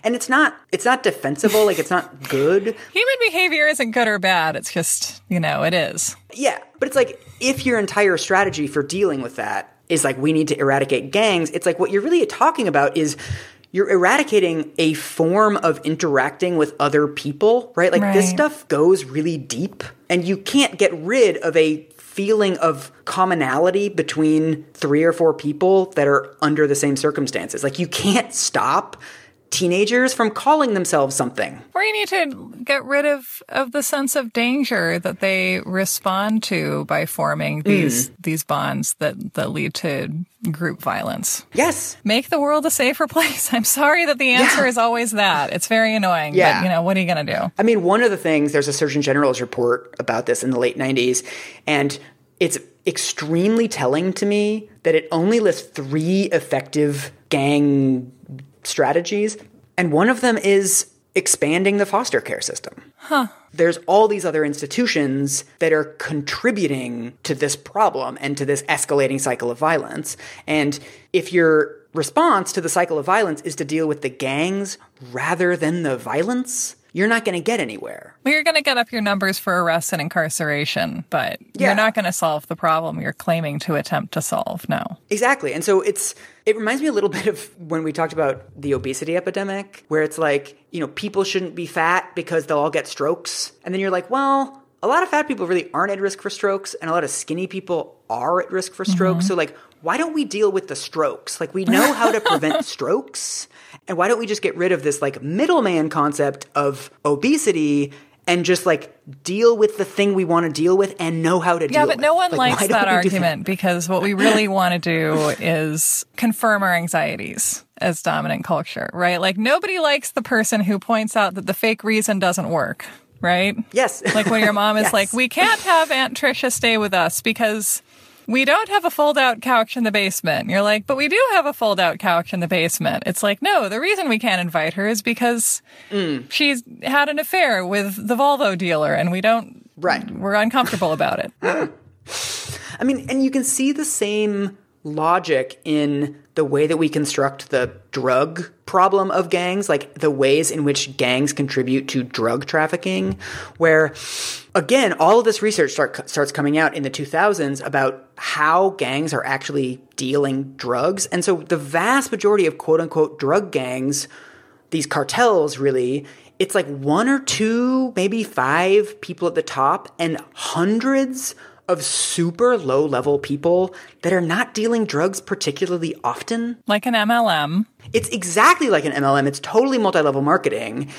Speaker 2: And it's not it's not defensible, like it's not good. (laughs)
Speaker 1: Human behavior isn't good or bad. It's just, you know, it is.
Speaker 2: Yeah, but it's like if your entire strategy for dealing with that is like we need to eradicate gangs, it's like what you're really talking about is you're eradicating a form of interacting with other people, right? Like this stuff goes really deep and you can't get rid of a feeling of commonality between three or four people that are under the same circumstances. Like you can't stop teenagers from calling themselves something.
Speaker 1: Or you need to get rid of, of the sense of danger that they respond to by forming these
Speaker 2: Hmm.
Speaker 1: these bonds that, that lead to group violence.
Speaker 2: Yes.
Speaker 1: Make the world a safer place. (laughs) I'm sorry that the answer
Speaker 2: Yeah.
Speaker 1: is always that. It's very annoying.
Speaker 2: Yeah.
Speaker 1: But you know, what are you gonna do?
Speaker 2: I mean, one of the things, there's a Surgeon General's report about this in the late 90s, and it's extremely telling to me that it only lists three effective gang strategies, and one of them is expanding the foster care system. Huh. There's all these other institutions that are contributing to this problem and to this escalating cycle of violence. And if your response to the cycle of violence is to deal with the gangs rather than the violence, you're not going to get anywhere.
Speaker 1: Well, you're gonna get up your numbers for arrests and incarceration, but
Speaker 2: Yeah.
Speaker 1: you're not gonna solve the problem you're claiming to attempt to solve. No.
Speaker 2: Exactly. And so it's it reminds me a little (laughs) bit of when we talked about the obesity epidemic where it's like, you know, people shouldn't be fat because they'll all get strokes. And then you're like, well, a lot of fat people really aren't at risk for strokes and a lot of skinny people are at risk for strokes. Mm-hmm. So like, why don't we deal with the strokes? Like we know how to (laughs) prevent strokes. And why don't we just get rid of this like middleman concept of obesity and just like deal with the thing we want to deal with and know how to deal with.
Speaker 1: Yeah, but no one
Speaker 2: Like,
Speaker 1: likes that argument because what we really want to do is confirm our anxieties as dominant culture, right? Like nobody likes the person who points out that the fake reason doesn't work, right?
Speaker 2: Yes.
Speaker 1: Like when your mom is (laughs)
Speaker 2: Yes.
Speaker 1: like, we can't have Aunt Tricia stay with us because we don't have a fold out couch in the basement. You're like, but we do have a fold out couch in the basement. It's like, no, the reason we can't invite her is because
Speaker 2: Mm.
Speaker 1: she's had an affair with the Volvo dealer and we don't,
Speaker 2: Right.
Speaker 1: we're uncomfortable about it. (laughs)
Speaker 2: I mean, and you can see the same logic in the way that we construct the drug problem of gangs, like the ways in which gangs contribute to drug trafficking, where again, all of this research start, starts coming out in the 2000s about how gangs are actually dealing drugs. And so the vast majority of quote unquote drug gangs, these cartels really, it's like one or two, maybe five people at the top and hundreds of super low level people that are not dealing drugs particularly often.
Speaker 1: Like an MLM.
Speaker 2: It's exactly like an MLM. It's totally multi level marketing.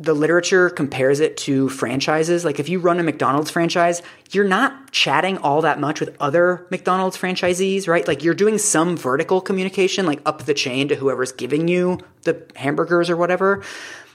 Speaker 2: The literature compares it to franchises. Like if you run a McDonald's franchise, you're not chatting all that much with other McDonald's franchisees, right? Like you're doing some vertical communication, like up the chain to whoever's giving you the hamburgers or whatever.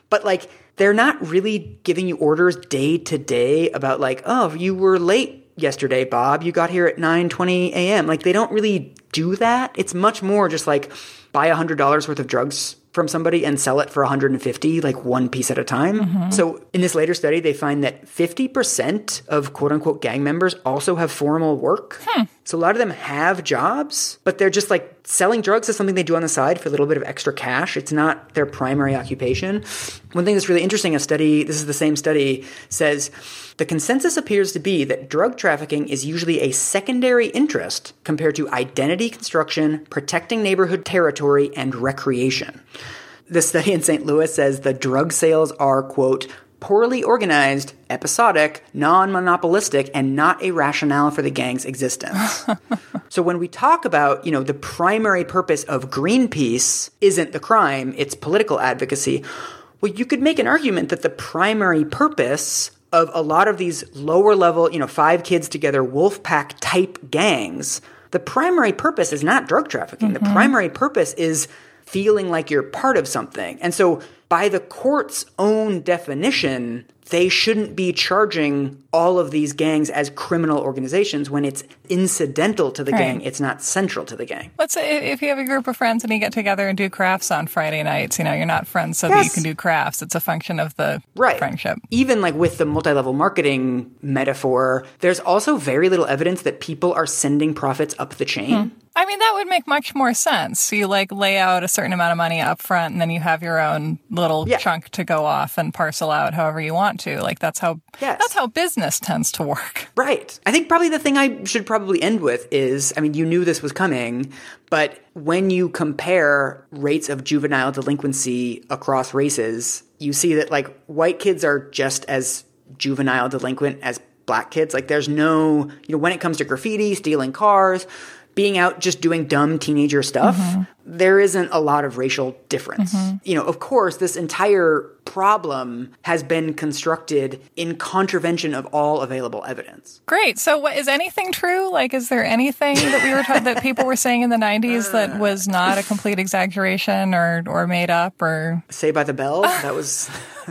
Speaker 2: But like they're not really giving you orders day to day about like, oh, you were late yesterday, Bob. You got here at 9:20 a.m. Like they don't really do that. It's much more just like buy $100 worth of drugs from somebody and sell it for 150 like one piece at a time. Mm-hmm. So in this later study they find that 50% of quote unquote gang members also have formal work. Hmm. So a lot of them have jobs, but they're just like selling drugs is something they do on the side for a little bit of extra cash. It's not their primary occupation. One thing that's really interesting, a study, this is the same study, says the consensus appears to be that drug trafficking is usually a secondary interest compared to identity construction, protecting neighborhood territory, and recreation. The study in St. Louis says the drug sales are, quote, poorly organized, episodic, non monopolistic, and not a rationale for the gang's existence. (laughs) so when we talk about, you know, the primary purpose of Greenpeace isn't the crime, it's political advocacy. Well, you could make an argument that the primary purpose of a lot of these lower level, you know, five kids together wolf pack type gangs, the primary purpose is not drug trafficking. The mm-hmm. primary purpose is feeling like you're part of something. And so, by the court's own definition, they shouldn't be charging all of these gangs as criminal organizations when it's incidental to the
Speaker 1: Right.
Speaker 2: gang. It's not central to the gang.
Speaker 1: Let's say if you have a group of friends and you get together and do crafts on Friday nights, you know, you're not friends so that you can do crafts. It's a function of the
Speaker 2: Right.
Speaker 1: friendship.
Speaker 2: Even like with the multi level marketing metaphor, there's also very little evidence that people are sending profits up the chain. Hmm.
Speaker 1: I mean, that would make much more sense. You like lay out a certain amount of money up front and then you have your own little
Speaker 2: Yeah.
Speaker 1: chunk to go off and parcel out however you want to. Like that's how
Speaker 2: Yes.
Speaker 1: that's how business tends to work.
Speaker 2: Right. I think probably the thing I should probably end with is I mean, you knew this was coming, but when you compare rates of juvenile delinquency across races, you see that like white kids are just as juvenile delinquent as black kids. Like there's no, you know, when it comes to graffiti, stealing cars, being out just doing dumb teenager stuff, mm-hmm. there isn't a lot of racial difference. Mm-hmm. You know, of course, this entire problem has been constructed in contravention of all available evidence.
Speaker 1: Great. So, what is anything true? Like, is there anything that we were told that people were saying in the '90s that (laughs) was not a complete exaggeration or or made up? Or
Speaker 2: Saved by the Bell, (laughs) that was.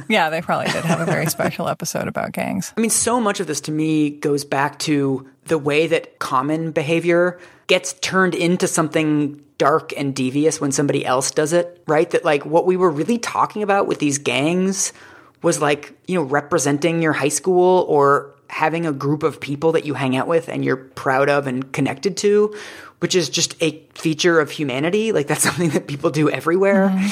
Speaker 1: yeah, they probably did have a very (laughs) special episode about gangs.
Speaker 2: I mean, so much of this to me goes back to the way that common behavior gets turned into something dark and devious when somebody else does it, right? That, like, what we were really talking about with these gangs was like, you know, representing your high school or having a group of people that you hang out with and you're proud of and connected to, which is just a feature of humanity. Like, that's (laughs) something that people do everywhere. Mm-hmm.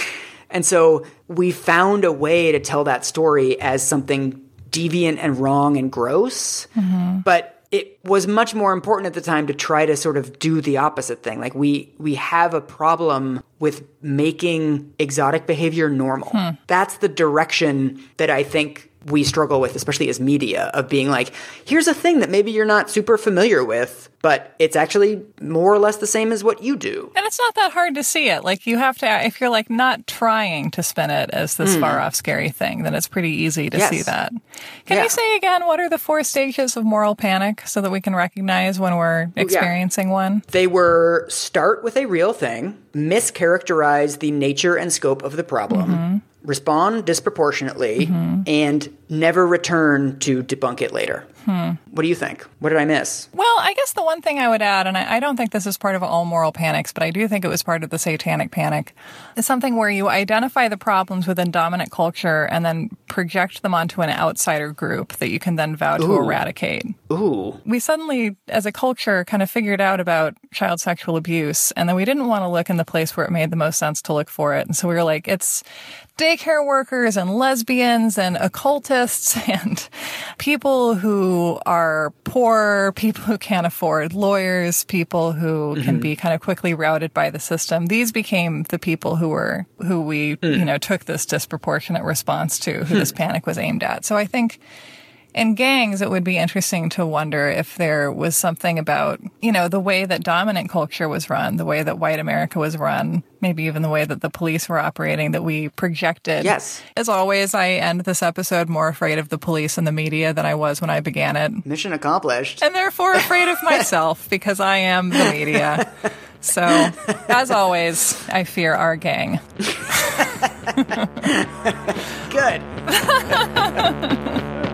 Speaker 2: And so we found a way to tell that story as something deviant and wrong and gross. Mm-hmm. But it was much more important at the time to try to sort of do the opposite thing. Like we we have a problem with making exotic behavior normal. Hmm. That's the direction that I think we struggle with, especially as media, of being like, here's a thing that maybe you're not super familiar with, but it's actually more or less the same as what you do.
Speaker 1: And it's not that hard to see it. Like you have to, if you're like not trying to spin it as this hmm. far off scary thing, then it's pretty easy to
Speaker 2: Yes.
Speaker 1: see that. Can
Speaker 2: Yeah.
Speaker 1: you say again what are the four stages of moral panic so that we can recognize when we're experiencing one?
Speaker 2: They were start with a real thing, mischaracterize the nature and scope of the problem, mm-hmm. Respond disproportionately, and never return to debunk it later. What do you think? What did I miss?
Speaker 1: Well, I guess the one thing I would add, and I, I don't think this is part of all moral panics, but I do think it was part of the satanic panic, is something where you identify the problems within dominant culture and then project them onto an outsider group that you can then vow to eradicate.
Speaker 2: Ooh.
Speaker 1: we suddenly, as a culture, kind of figured out about child sexual abuse, and then we didn't want to look in the place where it made the most sense to look for it. And so we were like, it's daycare workers and lesbians and occultists (laughs) and people who are poor, people who can't afford lawyers, people who can mm-hmm. be kind of quickly routed by the system. These became the people who were, who we, you mm. know, took this disproportionate response to, who hmm. this panic was aimed at. So I think, in gangs, it would be interesting to wonder if there was something about, you know, the way that dominant culture was run, the way that white America was run, maybe even the way that the police were operating that we projected.
Speaker 2: Yes.
Speaker 1: As always, I end this episode more afraid of the police and the media than I was when I began it.
Speaker 2: Mission accomplished.
Speaker 1: And therefore afraid of myself (laughs) because I am the media. So, as always, I fear our gang. (laughs)
Speaker 2: Good. (laughs)